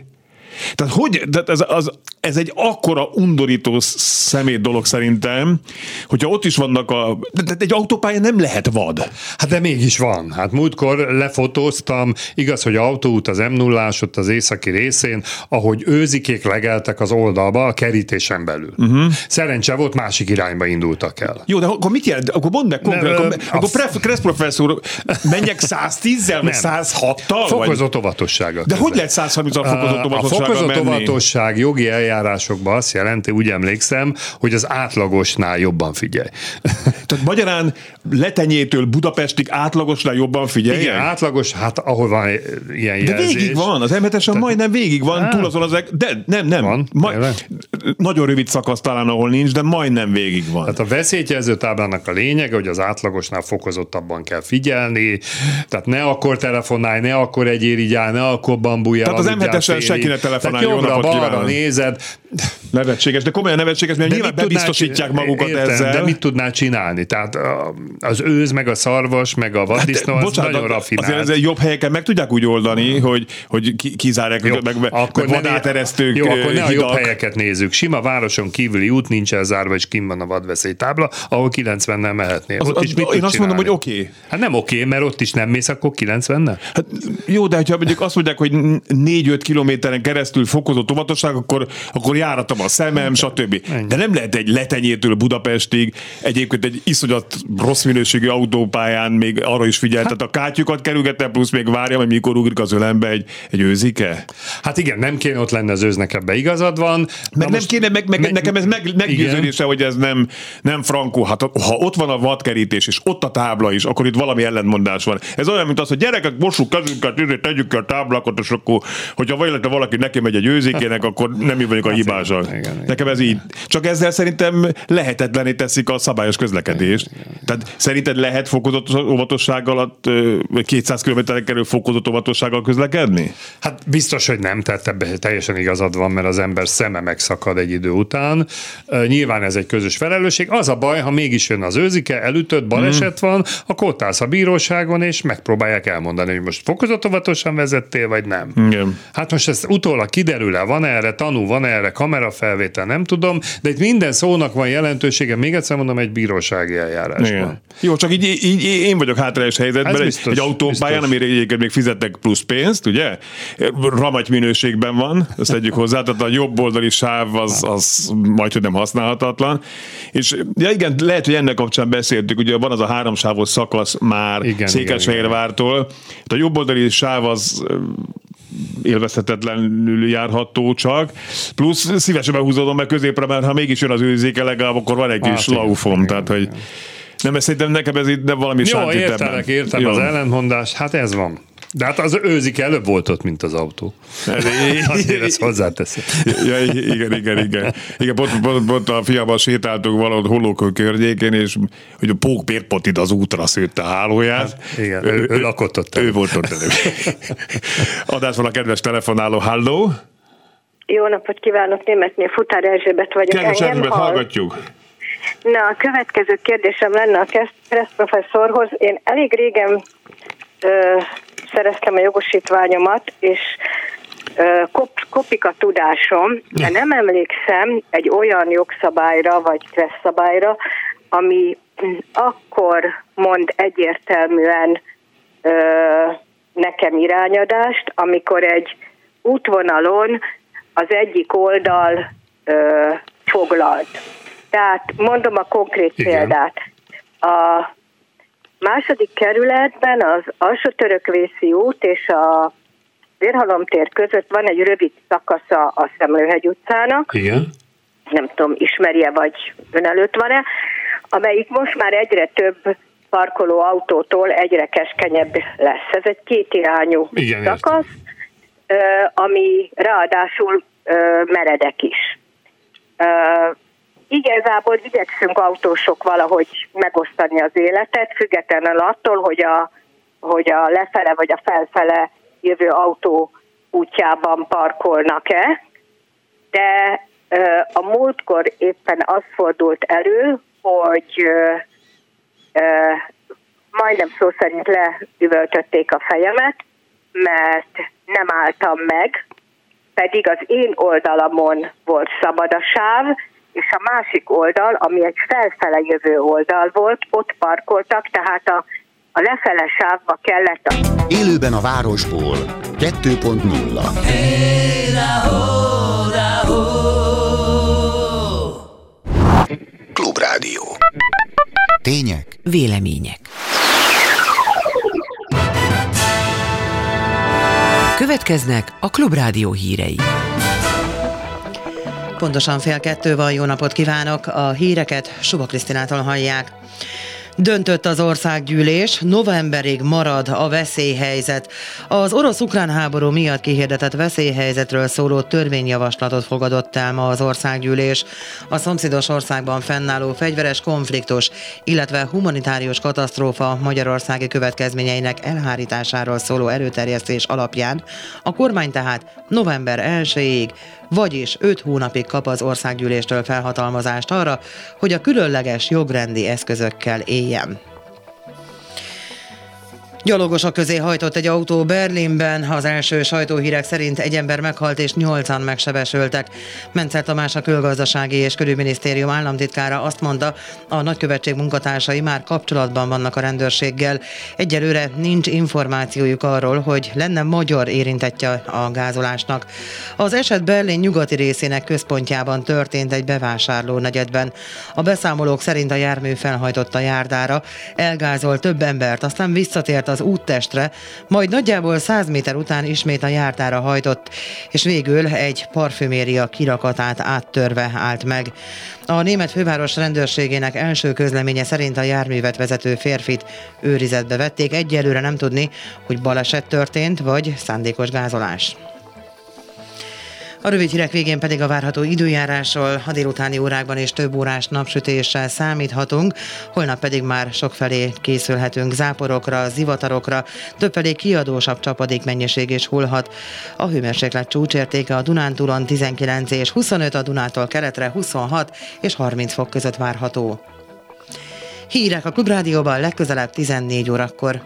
Tehát hogy, tehát ez, az, ez egy akkora undorító szemét dolog szerintem, hogyha ott is vannak a... Tehát egy autópálya nem lehet vad. Hát de mégis van. Hát múltkor lefotóztam, igaz, hogy autóút az m 0 ott az északi részén, ahogy őzikék legeltek az oldalba a kerítésen belül. Uh-huh. Szerencse volt, másik irányba indultak el. Jó, de akkor mit jelent? Akkor mondd meg konkrét, akkor, ö, akkor pref, Kressz professzor, menjek 110-zel, vagy 106-tal? Fokozott óvatossága. De hogy lehet 130-al fokozott óvatossága? Fokozott óvatosság jogi eljárásokban azt jelenti, úgy emlékszem, hogy az átlagosnál jobban figyelj. *laughs* Tehát magyarán letenyétől Budapestig átlagosnál jobban figyelj? Igen, átlagos, hát ahol van ilyen jelzés. De végig van, az m Tehát... majdnem végig van, hát, túl azon az, de nem, nem. Van, Ma, nagyon rövid szakasz talán, ahol nincs, de majdnem végig van. Tehát a veszélyjelző táblának a lényege, hogy az átlagosnál fokozottabban kell figyelni, tehát ne akkor telefonálj, ne akkor egy irigyál, ne akkor bambulj Tehát az m senki ne telefonálj, jó napot balra nézed. Nevetséges, de komolyan nevetséges, mert de nyilván bebiztosítják magukat értem, ezzel. De mit tudnál csinálni? Tehát az őz, meg a szarvas, meg a vaddisznó, hát, az bocsánat, nagyon rafinált. Azért ez jobb helyeken meg tudják úgy oldani, hogy, hogy kizárják, jó, meg, akkor meg vadáteresztők, Jó, akkor ne a jobb helyeket nézzük. Sima városon kívüli út nincsen zárva, és kim van a vadveszélytábla, ahol 90-nel mehetnél. Az, ott az, is mit én azt mondom, hogy oké. Okay. Hát nem oké, okay, mert ott is nem mész, akkor 90-nel? Hát jó, de ha mondjuk azt mondják, hogy 4-5 kilométeren keresztül fokozott óvatosság, akkor, akkor járatom a szemem, stb. De nem lehet egy letenyétől Budapestig, egyébként egy iszonyat rossz minőségű autópályán még arra is figyelt, hát, tehát a kátyukat kerülgetne, plusz még várja, hogy mikor ugrik az ölembe egy, egy őzike. Hát igen, nem kéne ott lenne az őznek ebbe igazad van. Meg nem kéne, meg, meg, meg, nekem ez meg, meggyőződése, hogy ez nem, nem frankó. Hát ha ott van a vadkerítés, és ott a tábla is, akkor itt valami ellentmondás van. Ez olyan, mint az, hogy gyerekek, mossuk kezünket, tegyük ki a táblákat, és akkor, hogyha valaki neki megy egy őzékének, *laughs* akkor nem mi vagyunk a hibással. Nekem ez így. Csak ezzel szerintem lehetetlené teszik a szabályos közlekedést. Tehát szerinted lehet fokozott óvatosság alatt, vagy 200 km kerül fokozott óvatossággal közlekedni? Hát biztos, hogy nem, tehát ebben teljesen igazad van, mert az ember szeme megszakad egy idő után. Nyilván ez egy közös felelősség. Az a baj, ha mégis jön az őzike, elütött, baleset mm. van, akkor ott állsz a bíróságon, és megpróbálják elmondani, hogy most fokozott óvatosan vezettél, vagy nem. Igen. Hát most ez utólag kiderül-e, van erre tanú, van erre kamerafelvétel, nem tudom, de itt minden szónak van jelentősége, még egyszer mondom, egy bírósági eljárásban. Igen. Jó, csak így, így, én vagyok hátrányos helyzetben, biztos, egy, egy autópályán, amire egyébként még fizetnek plusz pénzt, ugye? Ramagy minőségben van, ezt tegyük hozzá, tehát a jobb oldali sáv az, az majd, hogy nem használhatatlan. És ja igen, lehet, hogy ennek kapcsán beszéltük, ugye van az a háromsávos szakasz már Székesfehérvártól. A jobb oldali sáv az élvezhetetlenül járható csak. Plusz szívesen behúzódom meg középre, mert ha mégis jön az őzéke, legalább akkor van egy kis hát, laufom, tehát hogy nem, szerintem nekem ez itt valami Jó, értelek, értem Jó. az ellentmondás, hát ez van. De hát az őzik előbb volt ott, mint az autó. *laughs* Azért ezt hozzáteszem. Ja, igen, igen, igen. Igen, pont, pont, pont a fiával sétáltunk valahol Hollókön környékén, és hogy a Pók Pérpotid az útra szőtte a hálóját. Hát, igen, ő, ő, ő lakott ott. Ő volt ott előbb. Adás van a kedves telefonáló, halló! Jó napot kívánok, németnél Futár Erzsébet vagyok. Kedves Erzsébet, hallgatjuk. Na, a következő kérdésem lenne a Kereszt professzorhoz. Én elég régen szereztem a jogosítványomat, és kop, kopik a tudásom, de nem emlékszem egy olyan jogszabályra vagy kresszabályra, ami akkor mond egyértelműen ö, nekem irányadást, amikor egy útvonalon az egyik oldal ö, foglalt. Tehát mondom a konkrét Igen. példát. A második kerületben az alsó törökvészi út és a Vérhalomtér között van egy rövid szakasza a Szemlőhegy utcának. Igen. Nem tudom, ismerje vagy ön előtt van-e, amelyik most már egyre több parkoló autótól egyre keskenyebb lesz. Ez egy kétirányú Igen, szakasz, értem. ami ráadásul meredek is igazából igyekszünk autósok valahogy megosztani az életet, függetlenül attól, hogy a, hogy a lefele vagy a felfele jövő autó útjában parkolnak-e, de A múltkor éppen az fordult elő, hogy majdnem szó szerint leüvöltötték a fejemet, mert nem álltam meg, pedig az én oldalamon volt szabad a sáv, és a másik oldal, ami egy felfele jövő oldal volt, ott parkoltak, tehát a, a lefele sávba kellett a... Élőben a városból. 2.0 hey, Klubrádió. Tények? Vélemények. Következnek a Klubrádió hírei. Pontosan fél kettő van, jó napot kívánok! A híreket Suba Krisztinától hallják. Döntött az országgyűlés, novemberig marad a veszélyhelyzet. Az orosz-ukrán háború miatt kihirdetett veszélyhelyzetről szóló törvényjavaslatot fogadott el ma az országgyűlés. A szomszédos országban fennálló fegyveres konfliktus, illetve humanitárius katasztrófa magyarországi következményeinek elhárításáról szóló erőterjesztés alapján a kormány tehát november 1-ig vagyis 5 hónapig kap az országgyűléstől felhatalmazást arra, hogy a különleges jogrendi eszközökkel éljen. Gyalogosok közé hajtott egy autó Berlinben. Az első sajtóhírek szerint egy ember meghalt és nyolcan megsebesültek. Mencer Tamás a külgazdasági és külügyminisztérium államtitkára azt mondta, a nagykövetség munkatársai már kapcsolatban vannak a rendőrséggel. Egyelőre nincs információjuk arról, hogy lenne magyar érintettje a gázolásnak. Az eset Berlin nyugati részének központjában történt egy bevásárló negyedben. A beszámolók szerint a jármű felhajtott a járdára, elgázolt több embert, aztán visszatért az úttestre, majd nagyjából 100 méter után ismét a jártára hajtott, és végül egy parfüméria kirakatát áttörve állt meg. A német főváros rendőrségének első közleménye szerint a járművet vezető férfit őrizetbe vették. Egyelőre nem tudni, hogy baleset történt, vagy szándékos gázolás. A rövid hírek végén pedig a várható időjárásról a délutáni órákban és több órás napsütéssel számíthatunk, holnap pedig már sokfelé készülhetünk záporokra, zivatarokra, többfelé kiadósabb csapadék mennyiség is hullhat. A hőmérséklet csúcsértéke a Dunántúlon 19 és 25, a Dunától keletre 26 és 30 fok között várható. Hírek a Klubrádióban legközelebb 14 órakor.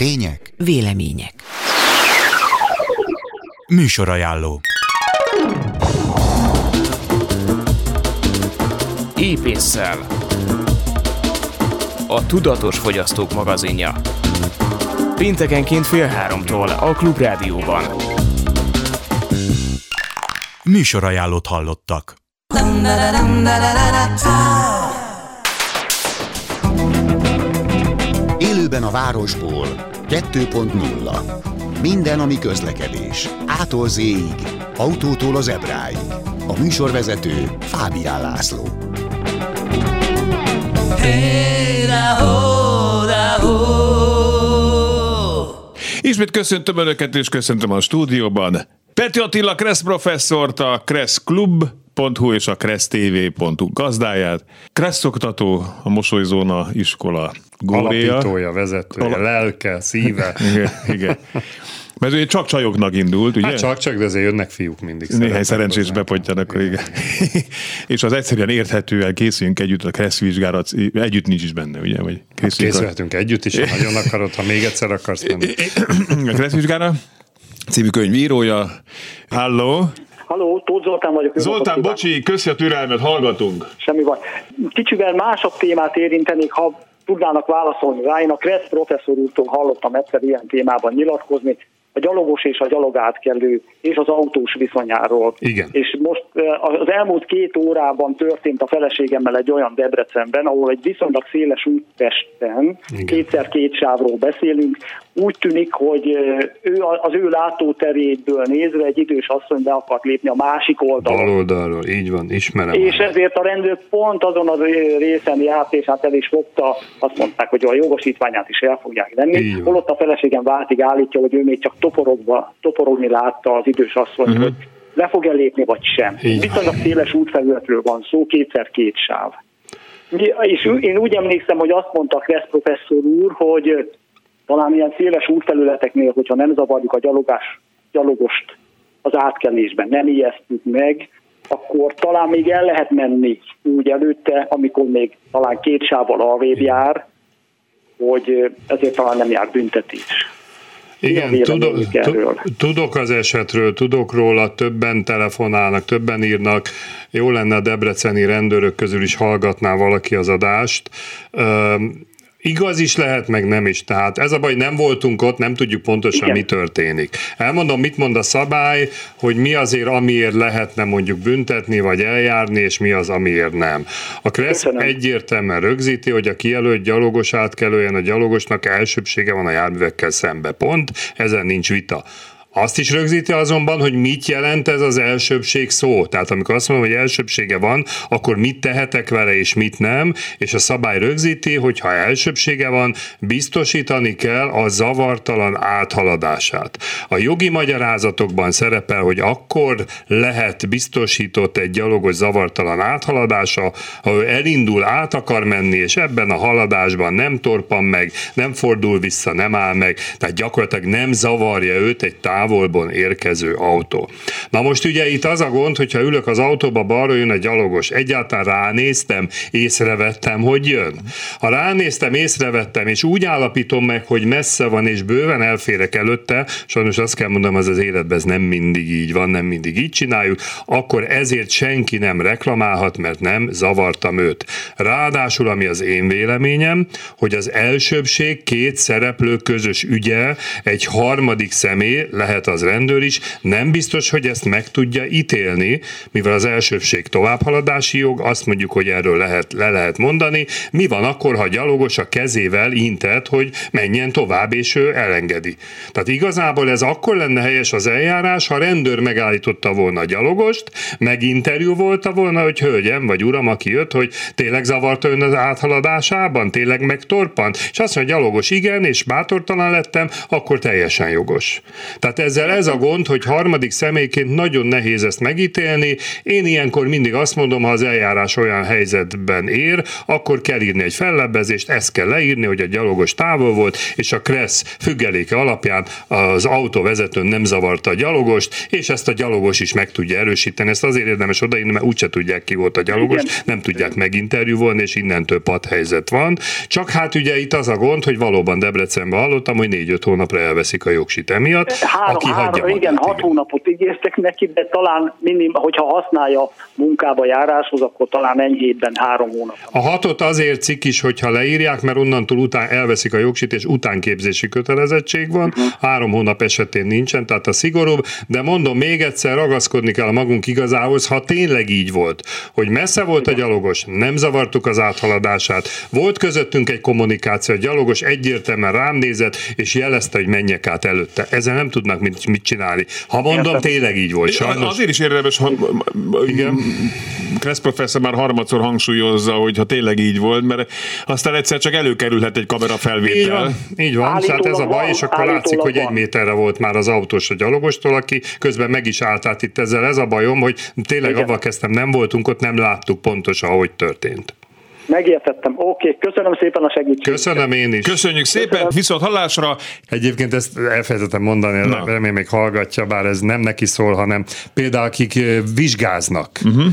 Tények. Vélemények. Műsorajánló. Épésszel. A Tudatos Fogyasztók magazinja. Péntekenként fél háromtól a Klubrádióban. Műsorajánlót hallottak. Élőben a városból 2.0 Minden, ami közlekedés. Ától z autótól az ebráig. A műsorvezető Fábián László. Ismét köszöntöm Önöket, és köszöntöm a stúdióban. Peti Attila Kressz professzort, a Kressz Klub Hu és a kressztv.hu gazdáját. Kressz oktató, a Mosolyzóna iskola góréja. Alapítója, vezetője, Al- lelke, szíve. *laughs* igen, igen. Mert ugye csak csajoknak indult, ugye? Hát csak, csak, de azért jönnek fiúk mindig. Néhány szerencsés bepontjanak, igen. igen. *laughs* és az egyszerűen érthetően készüljünk együtt a Kressz vizsgálat, együtt nincs is benne, ugye? Vagy hát készülhetünk a... együtt is, ha *laughs* nagyon akarod, ha még egyszer akarsz menni. *clears throat* a Kressz vizsgára című könyv írója. Halló! Halló, Tóth Zoltán vagyok. Zoltán, bocsi, köszi a türelmet, hallgatunk. Semmi baj. Kicsivel másabb témát érintenék, ha tudnának válaszolni rá. Én a Kressz professzor úrtól hallottam egyszer ilyen témában nyilatkozni, a gyalogos és a gyalogátkelő és az autós viszonyáról. Igen. És most az elmúlt két órában történt a feleségemmel egy olyan Debrecenben, ahol egy viszonylag széles úttesten, kétszer két sávról beszélünk, úgy tűnik, hogy ő az ő látóteréből nézve egy idős asszony be akart lépni a másik oldalon. Bal oldalról, így van, ismerem. És ezért a rendőr pont azon az részen járt, és hát el is fogta, azt mondták, hogy a jogosítványát is el fogják venni. Holott a feleségem váltig állítja, hogy ő még csak toporogva, toporogni látta az idős asszony, uh-huh. hogy le fog-e lépni, vagy sem. Viszonylag széles útfelületről van szó, kétszer két sáv. És én úgy emlékszem, hogy azt mondta Kressz professzor úr, hogy talán ilyen széles útfelületeknél, hogyha nem zavarjuk a gyalogás, gyalogost az átkelésben, nem ijesztjük meg, akkor talán még el lehet menni úgy előtte, amikor még talán két sávval arrébb jár, hogy ezért talán nem jár büntetés. Igen, tudok, tudok az esetről, tudok róla, többen telefonálnak, többen írnak, jó lenne a debreceni rendőrök közül is hallgatná valaki az adást. Igaz is lehet, meg nem is. Tehát ez a baj, nem voltunk ott, nem tudjuk pontosan, Igen. mi történik. Elmondom, mit mond a szabály, hogy mi azért, amiért lehetne mondjuk büntetni, vagy eljárni, és mi az, amiért nem. A KRESZ egyértelműen rögzíti, hogy a kijelölt gyalogos átkelőjen a gyalogosnak elsőbsége van a járművekkel szembe. Pont, ezen nincs vita. Azt is rögzíti azonban, hogy mit jelent ez az elsőbség szó. Tehát amikor azt mondom, hogy elsőbsége van, akkor mit tehetek vele és mit nem, és a szabály rögzíti, hogy ha elsőbsége van, biztosítani kell a zavartalan áthaladását. A jogi magyarázatokban szerepel, hogy akkor lehet biztosított egy gyalogos zavartalan áthaladása, ha ő elindul, át akar menni, és ebben a haladásban nem torpan meg, nem fordul vissza, nem áll meg, tehát gyakorlatilag nem zavarja őt egy tár távolból érkező autó. Na most ugye itt az a gond, hogyha ülök az autóba, balra jön egy gyalogos, egyáltalán ránéztem, észrevettem, hogy jön. Ha ránéztem, észrevettem, és úgy állapítom meg, hogy messze van, és bőven elférek előtte, sajnos azt kell mondanom, az az életben ez nem mindig így van, nem mindig így csináljuk, akkor ezért senki nem reklamálhat, mert nem zavartam őt. Ráadásul, ami az én véleményem, hogy az elsőbség két szereplő közös ügye, egy harmadik személy, lehet lehet az rendőr is, nem biztos, hogy ezt meg tudja ítélni, mivel az elsőbség továbbhaladási jog, azt mondjuk, hogy erről lehet, le lehet mondani. Mi van akkor, ha gyalogos a kezével intett, hogy menjen tovább, és ő elengedi. Tehát igazából ez akkor lenne helyes az eljárás, ha rendőr megállította volna a gyalogost, meginterjú volta volna, hogy hölgyem vagy uram, aki jött, hogy tényleg zavarta ön az áthaladásában, tényleg megtorpant, és azt mondja, gyalogos igen, és bátortalan lettem, akkor teljesen jogos. Tehát ezzel ez a gond, hogy harmadik személyként nagyon nehéz ezt megítélni. Én ilyenkor mindig azt mondom, ha az eljárás olyan helyzetben ér, akkor kell írni egy fellebbezést, ezt kell leírni, hogy a gyalogos távol volt, és a Kressz függeléke alapján az autóvezető nem zavarta a gyalogost, és ezt a gyalogos is meg tudja erősíteni. Ezt azért érdemes odaírni, mert úgyse tudják ki volt a gyalogos, Igen. nem tudják meginterjúvolni, és innentől helyzet van. Csak hát ugye itt az a gond, hogy valóban Debrecenben hallottam, hogy négy-öt hónapra elveszik a jogsit emiatt. Három, aki három, igen, magát, hat igen. hónapot ígértek neki, de talán minim, hogyha használja munkába járáshoz, akkor talán enyhébben három hónap. A hatot azért cikk is, hogyha leírják, mert onnantól után elveszik a jogsit, és utánképzési kötelezettség van, uh-huh. három hónap esetén nincsen, tehát a szigorúbb, de mondom még egyszer, ragaszkodni kell a magunk igazához, ha tényleg így volt, hogy messze volt a gyalogos, nem zavartuk az áthaladását, volt közöttünk egy kommunikáció, a gyalogos egyértelműen rám nézett, és jelezte, hogy menjek át előtte. Ezen nem tudnak mit, mit csinálni. Ha mondom, Értem. tényleg így volt. Sajnos. Azért is érdemes, ha, igen. Kressz professzor már harmadszor hangsúlyozza, hogy ha tényleg így volt, mert aztán egyszer csak előkerülhet egy kamera felvétel. Így van, így van. hát ez a baj, és akkor látszik, hogy egy méterre volt már az autós a gyalogostól, aki közben meg is állt át itt ezzel. Ez a bajom, hogy tényleg avval kezdtem, nem voltunk ott, nem láttuk pontosan, hogy történt. Megértettem. Oké, okay. köszönöm szépen a segítséget. Köszönöm én is. Köszönjük szépen, köszönöm. viszont hallásra. Egyébként ezt elfelejtettem mondani, Na. remélem még hallgatja, bár ez nem neki szól, hanem például akik vizsgáznak. Uh-huh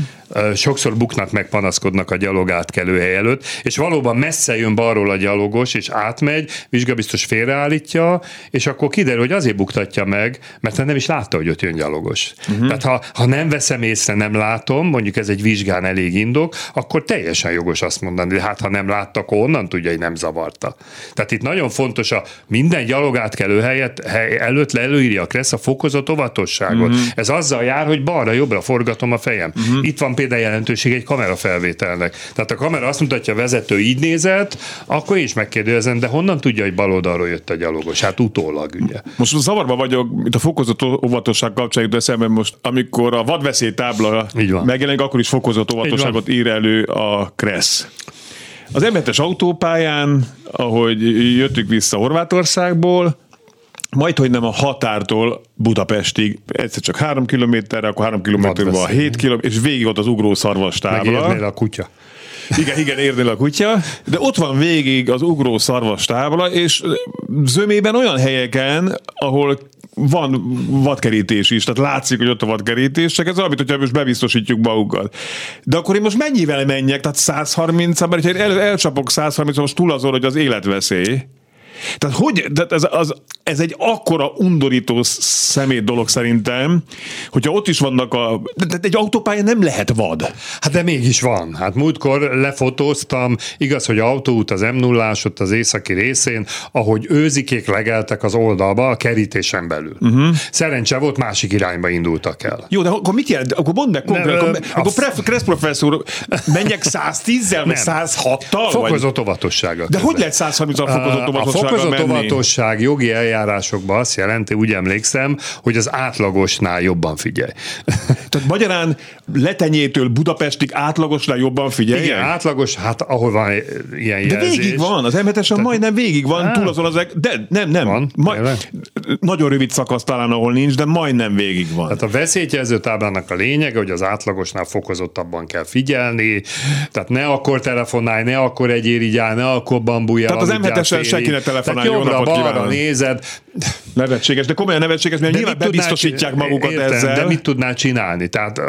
sokszor buknak meg, panaszkodnak a gyalog átkelő előtt, és valóban messze jön balról a gyalogos, és átmegy, vizsgabiztos félreállítja, és akkor kiderül, hogy azért buktatja meg, mert nem is látta, hogy ott jön gyalogos. Uh-huh. Tehát ha, ha nem veszem észre, nem látom, mondjuk ez egy vizsgán elég indok, akkor teljesen jogos azt mondani, de hát ha nem látta, akkor onnan tudja, hogy nem zavarta. Tehát itt nagyon fontos a minden gyalog átkelő helyet, hely előtt előírja a Kressz a fokozott óvatosságot. Uh-huh. Ez azzal jár, hogy balra-jobbra forgatom a fejem. Uh-huh. Itt van például jelentőség egy kamerafelvételnek. Tehát a kamera azt mutatja, a vezető így nézett, akkor is megkérdezem, de honnan tudja, hogy bal oldalról jött a gyalogos? Hát utólag, ugye. Most zavarba vagyok, itt a fokozott óvatosság kapcsán jut eszembe most, amikor a vadveszély tábla megjelenik, akkor is fokozott óvatosságot ír elő a Kressz. Az emletes autópályán, ahogy jöttük vissza Horvátországból, majd, hogy nem a határtól Budapestig, egyszer csak három kilométerre, akkor három kilométerre van hét kilométer, és végig ott az ugró szarvas tábla. a kutya. Igen, igen, érnél a kutya, de ott van végig az ugró szarvas tábla, és zömében olyan helyeken, ahol van vadkerítés is, tehát látszik, hogy ott a vadkerítés, csak ez olyan, hogyha most bebiztosítjuk magukat. De akkor én most mennyivel menjek? Tehát 130 mert ha én el, elcsapok 130 most túl azon, hogy az életveszély. Tehát hogy, tehát ez, az, ez egy akkora undorító szemét dolog szerintem, hogyha ott is vannak a... De egy autópálya nem lehet vad. Hát de mégis van. Hát múltkor lefotóztam, igaz, hogy autóút az m 0 ott az északi részén, ahogy őzikék legeltek az oldalba a kerítésen belül. Uh-huh. Szerencse volt, másik irányba indultak el. Jó, de akkor mit jelent? Akkor mondd meg konkrét, akkor, ö, akkor pref, Kressz professzor, menjek 110-zel, vagy 106-tal? Fokozott óvatossága. De hogy lehet 130-al fokozott óvatossága? Fokozott óvatosság jogi eljárásokban azt jelenti, úgy emlékszem, hogy az átlagosnál jobban figyelj. *laughs* Tehát magyarán letenyétől Budapestig átlagosnál jobban figyelj? Igen, átlagos, hát ahol van ilyen jelzés. De végig van, az m Tehát... majdnem végig van, hát, túl azon az, de nem, nem. Van, Ma, nagyon rövid szakasz talán, ahol nincs, de majdnem végig van. Tehát a veszélyjelző táblának a lényege, hogy az átlagosnál fokozottabban kell figyelni, tehát ne akkor telefonálj, ne akkor egy irigyál, ne akkor bambulj Tehát az m senki ne telefonálj, jó napot balra nézed. Nevetséges, de komolyan nevetséges, mert de nyilván bebiztosítják magukat értem, ezzel. De mit tudnál csinálni? Tehát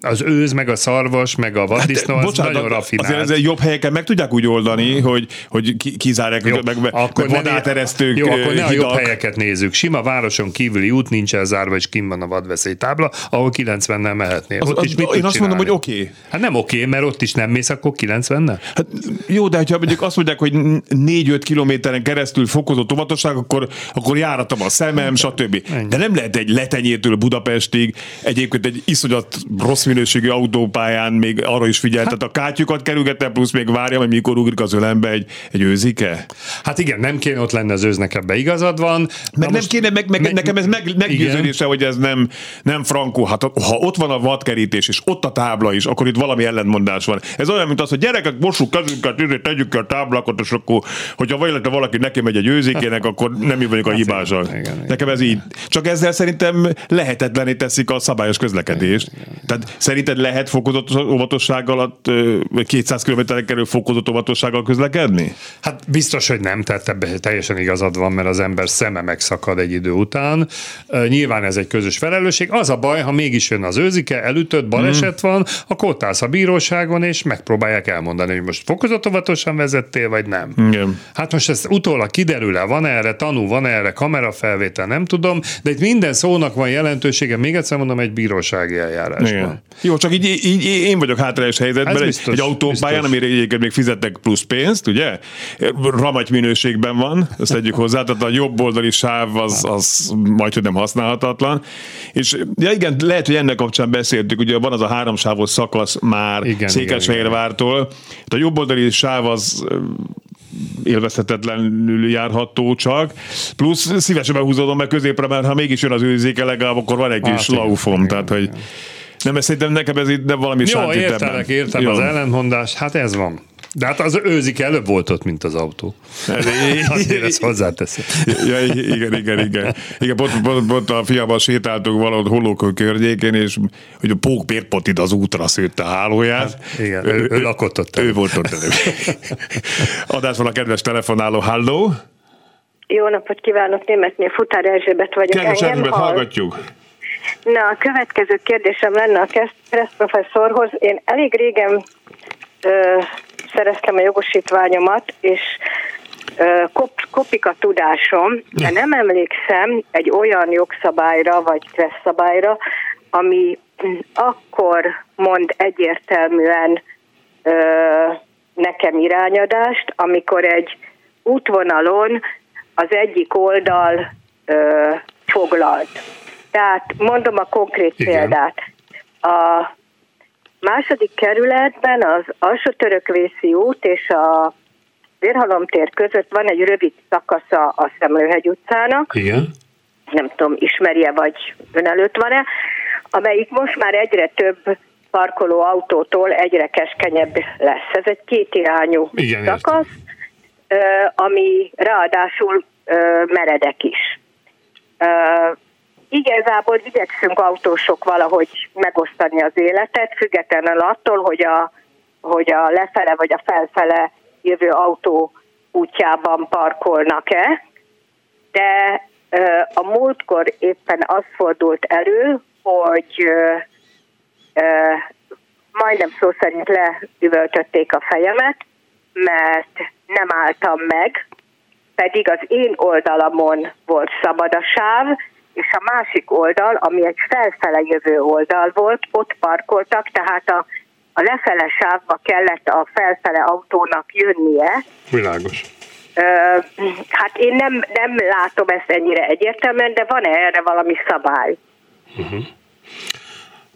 az őz, meg a szarvas, meg a vaddisznó, hát, az bocsánat, nagyon rafinált. Azért ez jobb helyeken meg tudják úgy oldani, hogy, hogy kizárják, jó, meg, akkor meg vadáteresztők, Jó, akkor ne a jobb helyeket nézzük. Sima városon kívüli út nincsen zárva, és kim van a vadveszélytábla, ahol 90-nel mehetnél. Az, ott az, is mit én azt mondom, hogy oké. Okay. Hát nem oké, okay, mert ott is nem mész, akkor 90-nel? Hát jó, de ha mondjuk azt mondják, hogy 4-5 kilométeren keresztül fokozott óvatosság, akkor, akkor járatom a szemem, stb. De nem lehet egy letenyétől Budapestig, egyébként egy iszonyat rossz minőségű autópályán még arra is figyelt, hát, tehát a kátyukat kerülgetne, plusz még várja, hogy mikor ugrik az ölembe egy, egy őzike. Hát igen, nem kéne ott lenne az őznek ebbe igazad van. Meg nem kéne, meg, meg, meg, nekem ez meg, meggyőződése, hogy ez nem, nem frankó. Hát ha ott van a vadkerítés, és ott a tábla is, akkor itt valami ellentmondás van. Ez olyan, mint az, hogy gyerekek, mossuk kezünket, tegyük ki a táblákat, és akkor, hogyha valaki neki megy egy őzékének, *laughs* akkor nem mi vagyunk a hibással. Nekem ez így. Csak ezzel szerintem lehetetlené teszik a szabályos közlekedést. Tehát szerinted lehet fokozott óvatosság alatt, vagy 200 km kerül fokozott óvatossággal közlekedni? Hát biztos, hogy nem, tehát ebben teljesen igazad van, mert az ember szeme megszakad egy idő után. Nyilván ez egy közös felelősség. Az a baj, ha mégis jön az őzike, elütött, baleset mm. van, akkor ott állsz a bíróságon, és megpróbálják elmondani, hogy most fokozott óvatosan vezettél, vagy nem. Igen. Hát most ez utólag kiderül-e, van erre tanú, van erre kamerafelvétel, nem tudom, de itt minden szónak van jelentősége, még egyszer mondom, egy bírósági eljárásban. Igen. Jó, csak így, így, én vagyok hátrányos helyzetben, biztos, egy, egy autópályán, amire egyébként még fizetnek plusz pénzt, ugye? Ramagy minőségben van, ezt tegyük hozzá, tehát a jobb oldali sáv az, az majd, hogy nem használhatatlan. És ja igen, lehet, hogy ennek kapcsán beszéltük, ugye van az a háromsávos szakasz már Székesfehérvártól. A jobb oldali sáv az élvezhetetlenül járható csak. Plusz szívesen behúzódom meg középre, mert ha mégis jön az őzéke, legalább akkor van egy kis hát, laufom, tehát hogy nem, szerintem nekem ez itt de valami Jó, értelek, értem Jó. az ellentmondás, hát ez van. De hát az őzik előbb volt ott, mint az autó. *laughs* Azért ezt hozzáteszem. Ja, igen, igen, igen. Igen, pont, pont, pont a fiával sétáltunk valahol Hollókön környékén, és hogy a Pók Pérpotid az útra szőtte a hálóját. Hát, igen, ő, ő, ő lakott ott. Ő volt ott előbb. *laughs* Adás van a kedves telefonáló, halló! Jó napot kívánok, németnél Futár Erzsébet vagyok. Kedves Erzsébet, hallgatjuk. Na, a következő kérdésem lenne a Kereszt professzorhoz. Én elég régen ö, szereztem a jogosítványomat, és kop, kopik a tudásom, de nem emlékszem egy olyan jogszabályra vagy szabályra, ami akkor mond egyértelműen ö, nekem irányadást, amikor egy útvonalon az egyik oldal ö, foglalt. Tehát mondom a konkrét Igen. példát. A második kerületben az alsó törökvészi út és a Vérhalomtér között van egy rövid szakasza a Szemlőhegy utcának. Igen. Nem tudom, ismerje vagy ön előtt van-e, amelyik most már egyre több parkoló autótól egyre keskenyebb lesz. Ez egy kétirányú Igen, szakasz, értem. ami ráadásul meredek is igazából igyekszünk autósok valahogy megosztani az életet, függetlenül attól, hogy a hogy a lefele vagy a felfele jövő autó útjában parkolnak-e, de a múltkor éppen az fordult elő, hogy majdnem szó szerint leüvöltötték a fejemet, mert nem álltam meg, pedig az én oldalamon volt szabad a sáv, és a másik oldal, ami egy felfele jövő oldal volt, ott parkoltak, tehát a, a lefele sávba kellett a felfele autónak jönnie. Világos. Hát én nem, nem látom ezt ennyire egyértelműen, de van erre valami szabály? Uh-huh.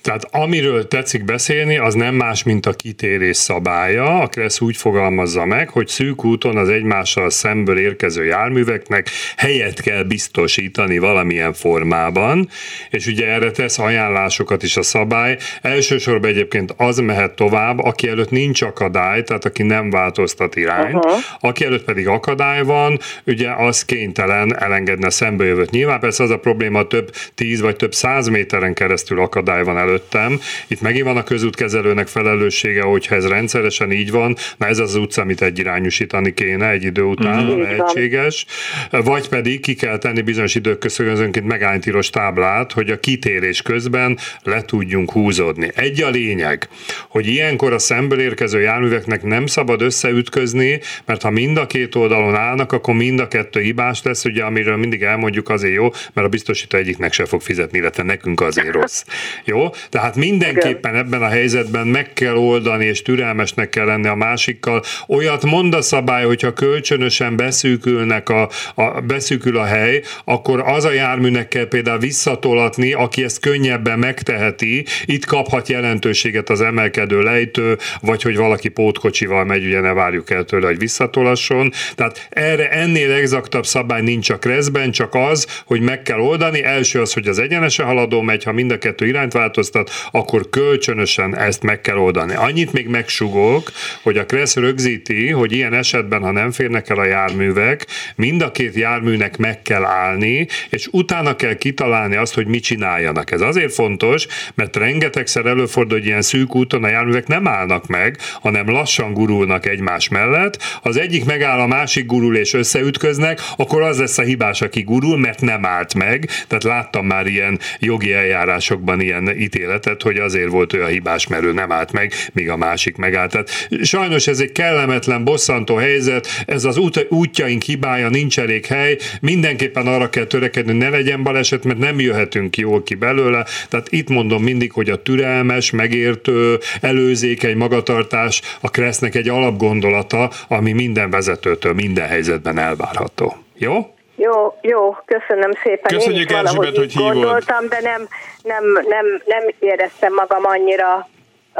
Tehát amiről tetszik beszélni, az nem más, mint a kitérés szabálya. A Kressz úgy fogalmazza meg, hogy szűk úton az egymással szemből érkező járműveknek helyet kell biztosítani valamilyen formában, és ugye erre tesz ajánlásokat is a szabály. Elsősorban egyébként az mehet tovább, aki előtt nincs akadály, tehát aki nem változtat irányt, uh-huh. aki előtt pedig akadály van, ugye az kénytelen elengedni a szembejövőt. Nyilván persze az a probléma, több tíz vagy több száz méteren keresztül akadály van előtt, előttem. Itt megint van a közútkezelőnek felelőssége, hogyha ez rendszeresen így van, na ez az utca, amit egyirányosítani kéne egy idő után, mm-hmm. lehetséges. Vagy pedig ki kell tenni bizonyos idők közönként megállítiros táblát, hogy a kitérés közben le tudjunk húzódni. Egy a lényeg, hogy ilyenkor a szemből érkező járműveknek nem szabad összeütközni, mert ha mind a két oldalon állnak, akkor mind a kettő hibás lesz, ugye amiről mindig elmondjuk azért jó, mert a biztosító egyiknek se fog fizetni, illetve nekünk azért rossz. Jó? Tehát mindenképpen ebben a helyzetben meg kell oldani, és türelmesnek kell lenni a másikkal. Olyat mond a szabály, hogyha kölcsönösen beszűkülnek a, a, beszűkül a hely, akkor az a járműnek kell például visszatolatni, aki ezt könnyebben megteheti, itt kaphat jelentőséget az emelkedő lejtő, vagy hogy valaki pótkocsival megy, ugye ne várjuk el tőle, hogy visszatolasson. Tehát erre ennél exaktabb szabály nincs a kreszben, csak az, hogy meg kell oldani. Első az, hogy az egyenesen haladó megy, ha mind a kettő irányt változ, változtat, akkor kölcsönösen ezt meg kell oldani. Annyit még megsugok, hogy a Kressz rögzíti, hogy ilyen esetben, ha nem férnek el a járművek, mind a két járműnek meg kell állni, és utána kell kitalálni azt, hogy mit csináljanak. Ez azért fontos, mert rengetegszer előfordul, hogy ilyen szűk úton a járművek nem állnak meg, hanem lassan gurulnak egymás mellett. Az egyik megáll, a másik gurul és összeütköznek, akkor az lesz a hibás, aki gurul, mert nem állt meg. Tehát láttam már ilyen jogi eljárásokban ilyen ítéletet, hogy azért volt ő a hibás, mert ő nem állt meg, míg a másik megállt. Tehát sajnos ez egy kellemetlen, bosszantó helyzet, ez az út, útjaink hibája, nincs elég hely, mindenképpen arra kell törekedni, ne legyen baleset, mert nem jöhetünk jól ki belőle. Tehát itt mondom mindig, hogy a türelmes, megértő, előzékeny magatartás a Kresznek egy alapgondolata, ami minden vezetőtől minden helyzetben elvárható. Jó? Jó, jó, köszönöm szépen. Köszönjük Erzsébet, hogy hívott. gondoltam, de nem, nem, nem, nem éreztem magam annyira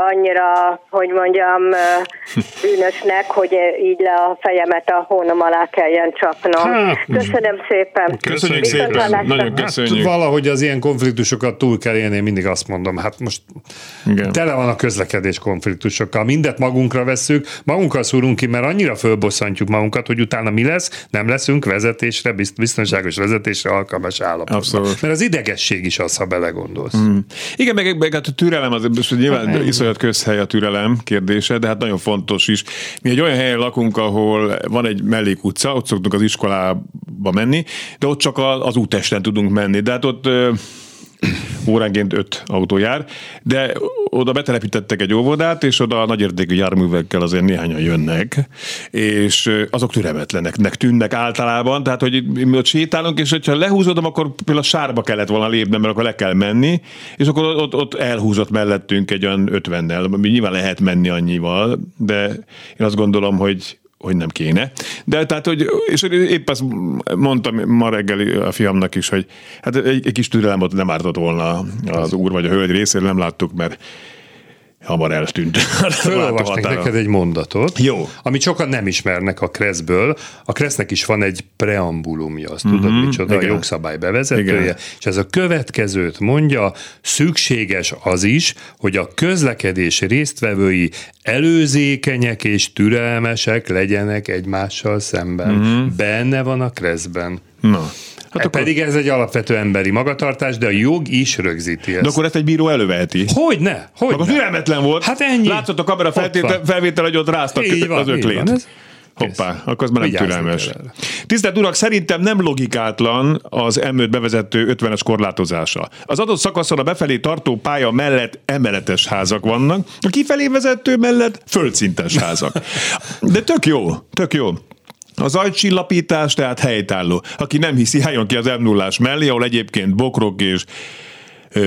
annyira, hogy mondjam, *laughs* bűnösnek, hogy így le a fejemet a hónom alá kelljen csapnom. Hát, köszönöm szépen. Köszönjük Viszont szépen. Nagyon köszönjük. Hát, valahogy az ilyen konfliktusokat túl kell élni, én mindig azt mondom, hát most Igen. tele van a közlekedés konfliktusokkal. Mindet magunkra veszük, magunkkal szúrunk ki, mert annyira fölbosszantjuk magunkat, hogy utána mi lesz, nem leszünk vezetésre, biztonságos vezetésre alkalmas állapotban. Abszolút. Mert az idegesség is az, ha belegondolsz. Mm. Igen, meg, meg hát a türelem az, hogy nyilván hát, iszonyat közhely a türelem kérdése, de hát nagyon fontos is. Mi egy olyan helyen lakunk, ahol van egy mellékutca, ott szoktunk az iskolába menni, de ott csak az útesten tudunk menni. De hát ott óránként öt autó jár, de oda betelepítettek egy óvodát, és oda a nagyértékű járművekkel azért néhányan jönnek, és azok türelmetleneknek tűnnek általában, tehát hogy mi ott sétálunk, és hogyha lehúzodom, akkor például sárba kellett volna lépnem, mert akkor le kell menni, és akkor ott, ott elhúzott mellettünk egy olyan ötvennel, nyilván lehet menni annyival, de én azt gondolom, hogy hogy nem kéne. De tehát, hogy, és épp azt mondtam ma reggel a fiamnak is, hogy hát egy, egy kis türelem nem ártott volna az úr vagy a hölgy részéről, nem láttuk, mert hamar eltűnt. *laughs* Fölolvasnék neked egy mondatot, Jó. amit sokan nem ismernek a Kreszből. A Kresznek is van egy preambulumja, azt mm-hmm, tudod, mhm, micsoda igen. a jogszabály bevezetője, igen. és ez a következőt mondja, szükséges az is, hogy a közlekedés résztvevői előzékenyek és türelmesek legyenek egymással szemben. Mm-hmm. Benne van a Kreszben. Na. Hát akkor... Pedig ez egy alapvető emberi magatartás, de a jog is rögzíti ezt. De akkor ezt egy bíró előveheti. Hogyne? Hogyne? Akkor türelmetlen volt. Hát ennyi. Látszott a kamera feltétel, felvétel, hogy ott ráztak Így van, az öklét. van. Hoppá, akkor az már nem türelmes. Tisztelt urak, szerintem nem logikátlan az M5 bevezető 50-es korlátozása. Az adott szakaszon a befelé tartó pálya mellett emeletes házak vannak, a kifelé vezető mellett földszintes házak. De tök jó, tök jó. A zajcsillapítás tehát helytálló. Aki nem hiszi, álljon ki az m 0 mellé, ahol egyébként bokrok és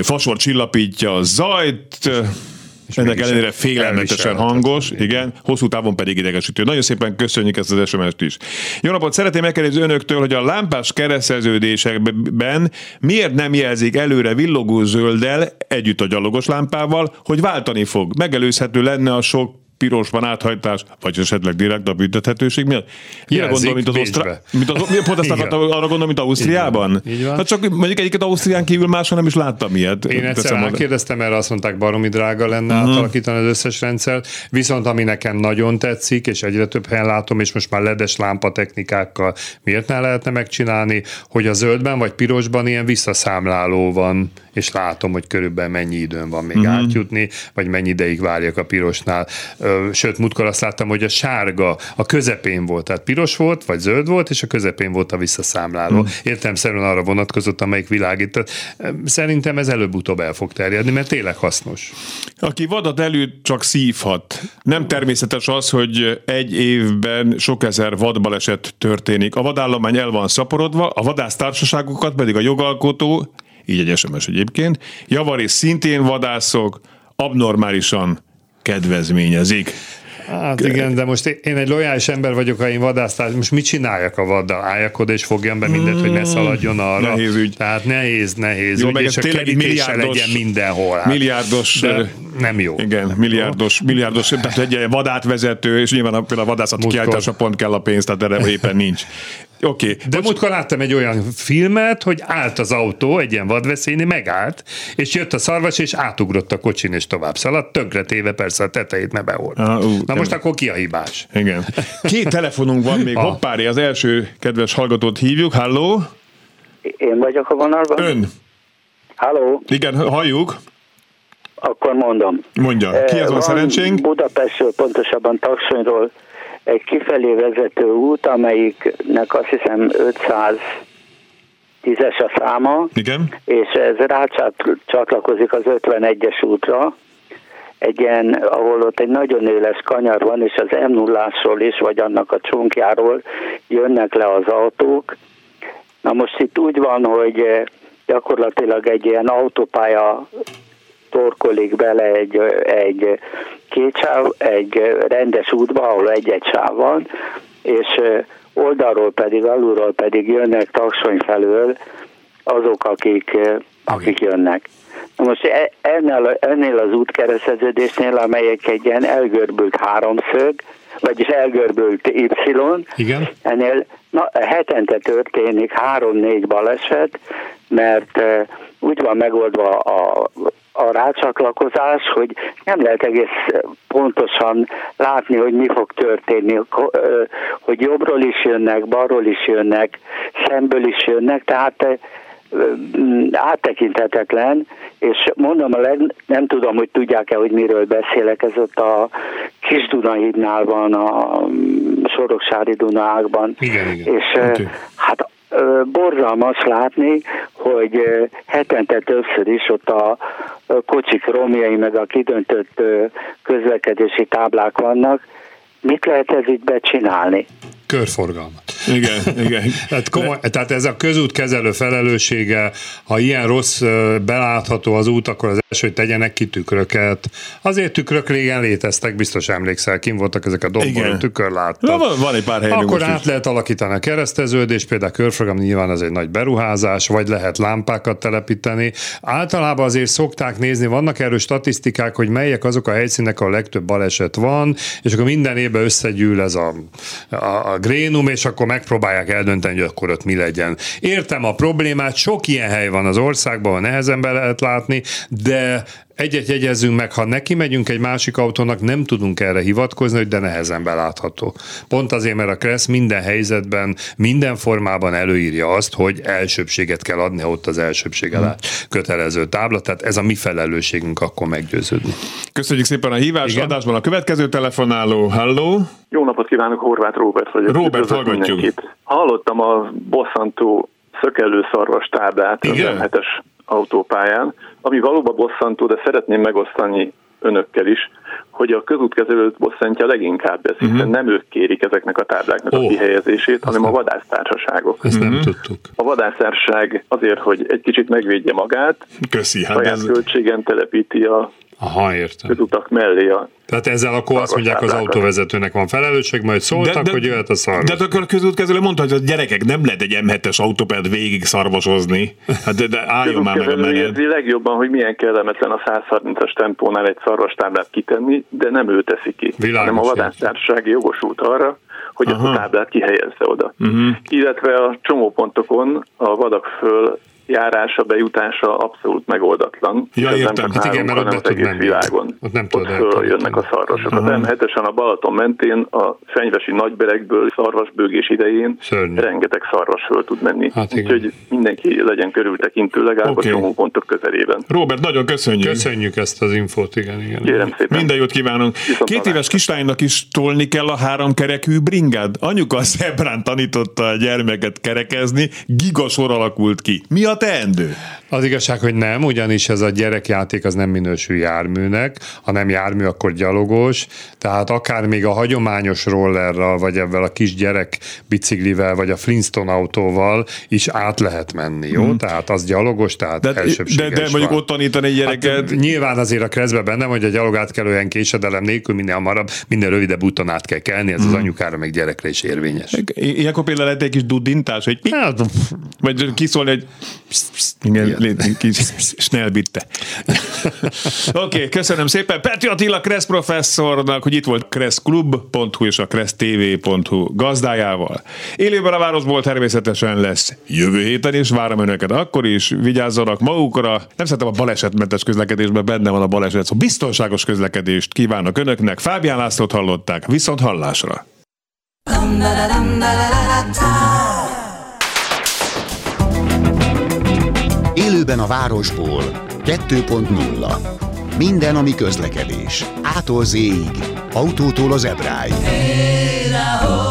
fasor csillapítja a zajt, ö, ennek ellenére félelmetesen hangos, igen, hosszú távon pedig idegesítő. Nagyon szépen köszönjük ezt az SMS-t is. Jó napot, szeretném megkérdezni önöktől, hogy a lámpás kereszteződésekben miért nem jelzik előre villogó zölddel együtt a gyalogos lámpával, hogy váltani fog. Megelőzhető lenne a sok pirosban áthajtás, vagy esetleg direkt a büntethetőség miatt. Mire Jelzik gondol, mint az Bécsbe. Osztrá... mint az... mi- Pont ezt akartam, arra gondolom, mint Ausztriában? Így van. Így van. Hát csak mondjuk egyiket Ausztrián kívül máshol nem is láttam ilyet. Én egyszer Teszem oda. rákérdeztem erre, azt mondták, baromi drága lenne uh-huh. átalakítani az összes rendszert, viszont ami nekem nagyon tetszik, és egyre több helyen látom, és most már ledes lámpa technikákkal miért ne lehetne megcsinálni, hogy a zöldben vagy pirosban ilyen visszaszámláló van, és látom, hogy körülbelül mennyi időm van még uh-huh. átjutni, vagy mennyi ideig várjak a pirosnál. Sőt, múltkor azt láttam, hogy a sárga a közepén volt, tehát piros volt, vagy zöld volt, és a közepén volt a visszaszámláló. Uh-huh. Értelemszerűen arra vonatkozott, amelyik világít. Szerintem ez előbb-utóbb el fog terjedni, mert tényleg hasznos. Aki vadat elő csak szívhat. Nem természetes az, hogy egy évben sok ezer vadbaleset történik. A vadállomány el van szaporodva, a vadásztársaságokat pedig a jogalkotó, így egy SMS egyébként, javarészt szintén vadászok abnormálisan kedvezményezik. Hát igen, de most én egy lojális ember vagyok, ha én vadásztál, most mit csináljak a vaddal? Álljak oda és fogjam be mindent, hogy ne szaladjon arra. Hmm. Nehéz ügy. Tehát nehéz, nehéz Jó, ügy, meg és ez tényleg milliárdos- legyen mindenhol. Hát. Milliárdos... De nem jó. Igen, milliárdos, milliárdos, tehát egy vadátvezető, és nyilván a, például a vadászati Múltkor. kiállításra pont kell a pénz, tehát erre éppen nincs. Oké, okay. De múltkor láttam egy olyan filmet, hogy állt az autó, egy ilyen vadveszélynél, megállt, és jött a szarvas, és átugrott a kocsin, és tovább szaladt, tönkretéve persze a tetejét ne beholt. Ah, ú, Na nem. most akkor ki a hibás? Igen. Két telefonunk van még, *laughs* Ah. hoppári, az első kedves hallgatót hívjuk. Halló? Én vagyok a vonalban? Ön? Halló, Igen, halljuk. akkor mondom. Mondja, ki az van szerencsénk? Budapestről, pontosabban Taksonyról egy kifelé vezető út, amelyiknek azt hiszem 500 tízes a száma, Igen. és ez rácsatlakozik az 51-es útra, egy ilyen, ahol ott egy nagyon éles kanyar van, és az m 0 is, vagy annak a csonkjáról jönnek le az autók. Na most itt úgy van, hogy gyakorlatilag egy ilyen autópálya torkolik bele egy, egy két sáv, egy rendes útba, ahol egy-egy sáv van, és oldalról pedig, alulról pedig jönnek Taksony felől azok, akik, akik jönnek. Na most e- ennél, ennél az útkereszteződésnél, amelyek egy ilyen elgörbült háromszög, vagyis elgörbült Y, Igen. ennél na, hetente történik három-négy baleset, mert úgy van megoldva a, a rácsatlakozás, hogy nem lehet egész pontosan látni, hogy mi fog történni, hogy jobbról is jönnek, balról is jönnek, szemből is jönnek, tehát eh, mm, áttekinthetetlen, és mondom, a leg, nem tudom, hogy tudják-e, hogy miről beszélek, ez ott a Kis Dunahídnál van, a mm, Soroksári Dunákban. Igen, igen. És okay. Hát borzalmas látni, hogy hetente többször is ott a kocsik romjai, meg a kidöntött közlekedési táblák vannak. Mit lehet ez így becsinálni? Körforgalmat. Igen, igen. *laughs* Tehát, komoly, tehát ez a közút kezelő felelőssége, ha ilyen rossz belátható az út, akkor az első, hogy tegyenek ki tükröket. Azért tükrök régen léteztek, biztos emlékszel, kim voltak ezek a Igen. domboron tükör Na, láttak. van, van egy pár helyünk Akkor át is. lehet alakítani a kereszteződést, például a körprogram nyilván az egy nagy beruházás, vagy lehet lámpákat telepíteni. Általában azért szokták nézni, vannak erről statisztikák, hogy melyek azok a helyszínek, ahol a legtöbb baleset van, és akkor minden évben összegyűl ez a, a, a grénum, és akkor megpróbálják eldönteni, hogy akkor ott mi legyen. Értem a problémát, sok ilyen hely van az országban, nehezen be lehet látni, de Egyet jegyezzünk meg, ha neki megyünk egy másik autónak, nem tudunk erre hivatkozni, hogy de nehezen belátható. Pont azért, mert a Kressz minden helyzetben, minden formában előírja azt, hogy elsőbséget kell adni, ha ott az elsőbség alá kötelező tábla, tehát ez a mi felelősségünk akkor meggyőződni. Köszönjük szépen a hívást, Igen? adásban a következő telefonáló. Halló! Jó napot kívánok, Horváth Róbert vagyok. Robert, hallgatjuk. Mindenkit. Hallottam a bosszantó szökelő szarvas táblát az M7-es autópályán, ami valóban bosszantó, de szeretném megosztani önökkel is, hogy a közútkezelőt bosszantja leginkább ez, hiszen uh-huh. nem ők kérik ezeknek a tábláknak oh, a kihelyezését, hanem nem. a vadásztársaságok. Ezt nem uh-huh. tudtuk. A vadásztársaság azért, hogy egy kicsit megvédje magát, Köszi, hát saját ez... költségen telepíti a Aha, értem. közutak mellé a tehát ezzel akkor azt mondják, az autóvezetőnek van felelősség, majd szóltak, de, de, hogy jöhet a szarvas. De, de akkor a közútkezelő mondta, hogy a gyerekek nem lehet egy M7-es autópályát végig szarvasozni. Hát de, de álljon már meg a érzi legjobban, hogy milyen kellemetlen a 130-as tempónál egy szarvastáblát kitenni, de nem ő teszi ki, Világos, hanem a vadásztársaság jogosult arra, hogy Aha. a táblát kihelyezze oda. Uh-huh. Illetve a csomópontokon a vadak föl járása, bejutása abszolút megoldatlan. Ja, ez értem. Nem hát igen, mert ott az egész menni. világon. Ott nem ott föl jönnek a szarvasok. Uh-huh. Az M7-esen a Balaton mentén a fenyvesi nagyberekből szarvasbőgés idején Szörnyű. rengeteg szarvas föl tud menni. Hát Úgyhogy mindenki legyen körültekintő legalább okay. a csomópontok közelében. Robert, nagyon köszönjük. Köszönjük ezt az infót, igen, igen. Kérem szépen. Minden jót kívánunk. Viszont Két éves kislánynak is tolni kell a háromkerekű bringád. Anyuka a szebrán tanította a gyermeket kerekezni, gigasor alakult ki. Mi a not end. Az igazság, hogy nem, ugyanis ez a gyerekjáték az nem minősül járműnek, ha nem jármű, akkor gyalogos, tehát akár még a hagyományos rollerral, vagy ebben a kis gyerek biciklivel, vagy a Flintstone autóval is át lehet menni, jó? Hmm. Tehát az gyalogos, tehát de, de, de mondjuk ott tanítani egy gyereket... Hát, nyilván azért a kreszbe benne, hogy a gyalog átkelően késedelem nélkül minél hamarabb, minél rövidebb úton át kell kelni, ez hmm. az anyukára meg gyerekre is érvényes. Ilyenkor például lehet egy kis dudintás, hogy hát, vagy kiszólni, hogy igen, kis *laughs* snellbitte. Oké, okay, köszönöm szépen Peti Attila Kressz professzornak, hogy itt volt kresszklub.hu és a kressztv.hu gazdájával. Élőben a városból természetesen lesz jövő héten is, várom önöket akkor is, vigyázzanak magukra. Nem szeretem a balesetmentes közlekedésben, benne van a baleset, szóval biztonságos közlekedést kívánok önöknek. Fábián Lászlót hallották, viszont hallásra. Élőben a városból 2.0 Minden, ami közlekedés. Ától autótól az ebráig. Hey,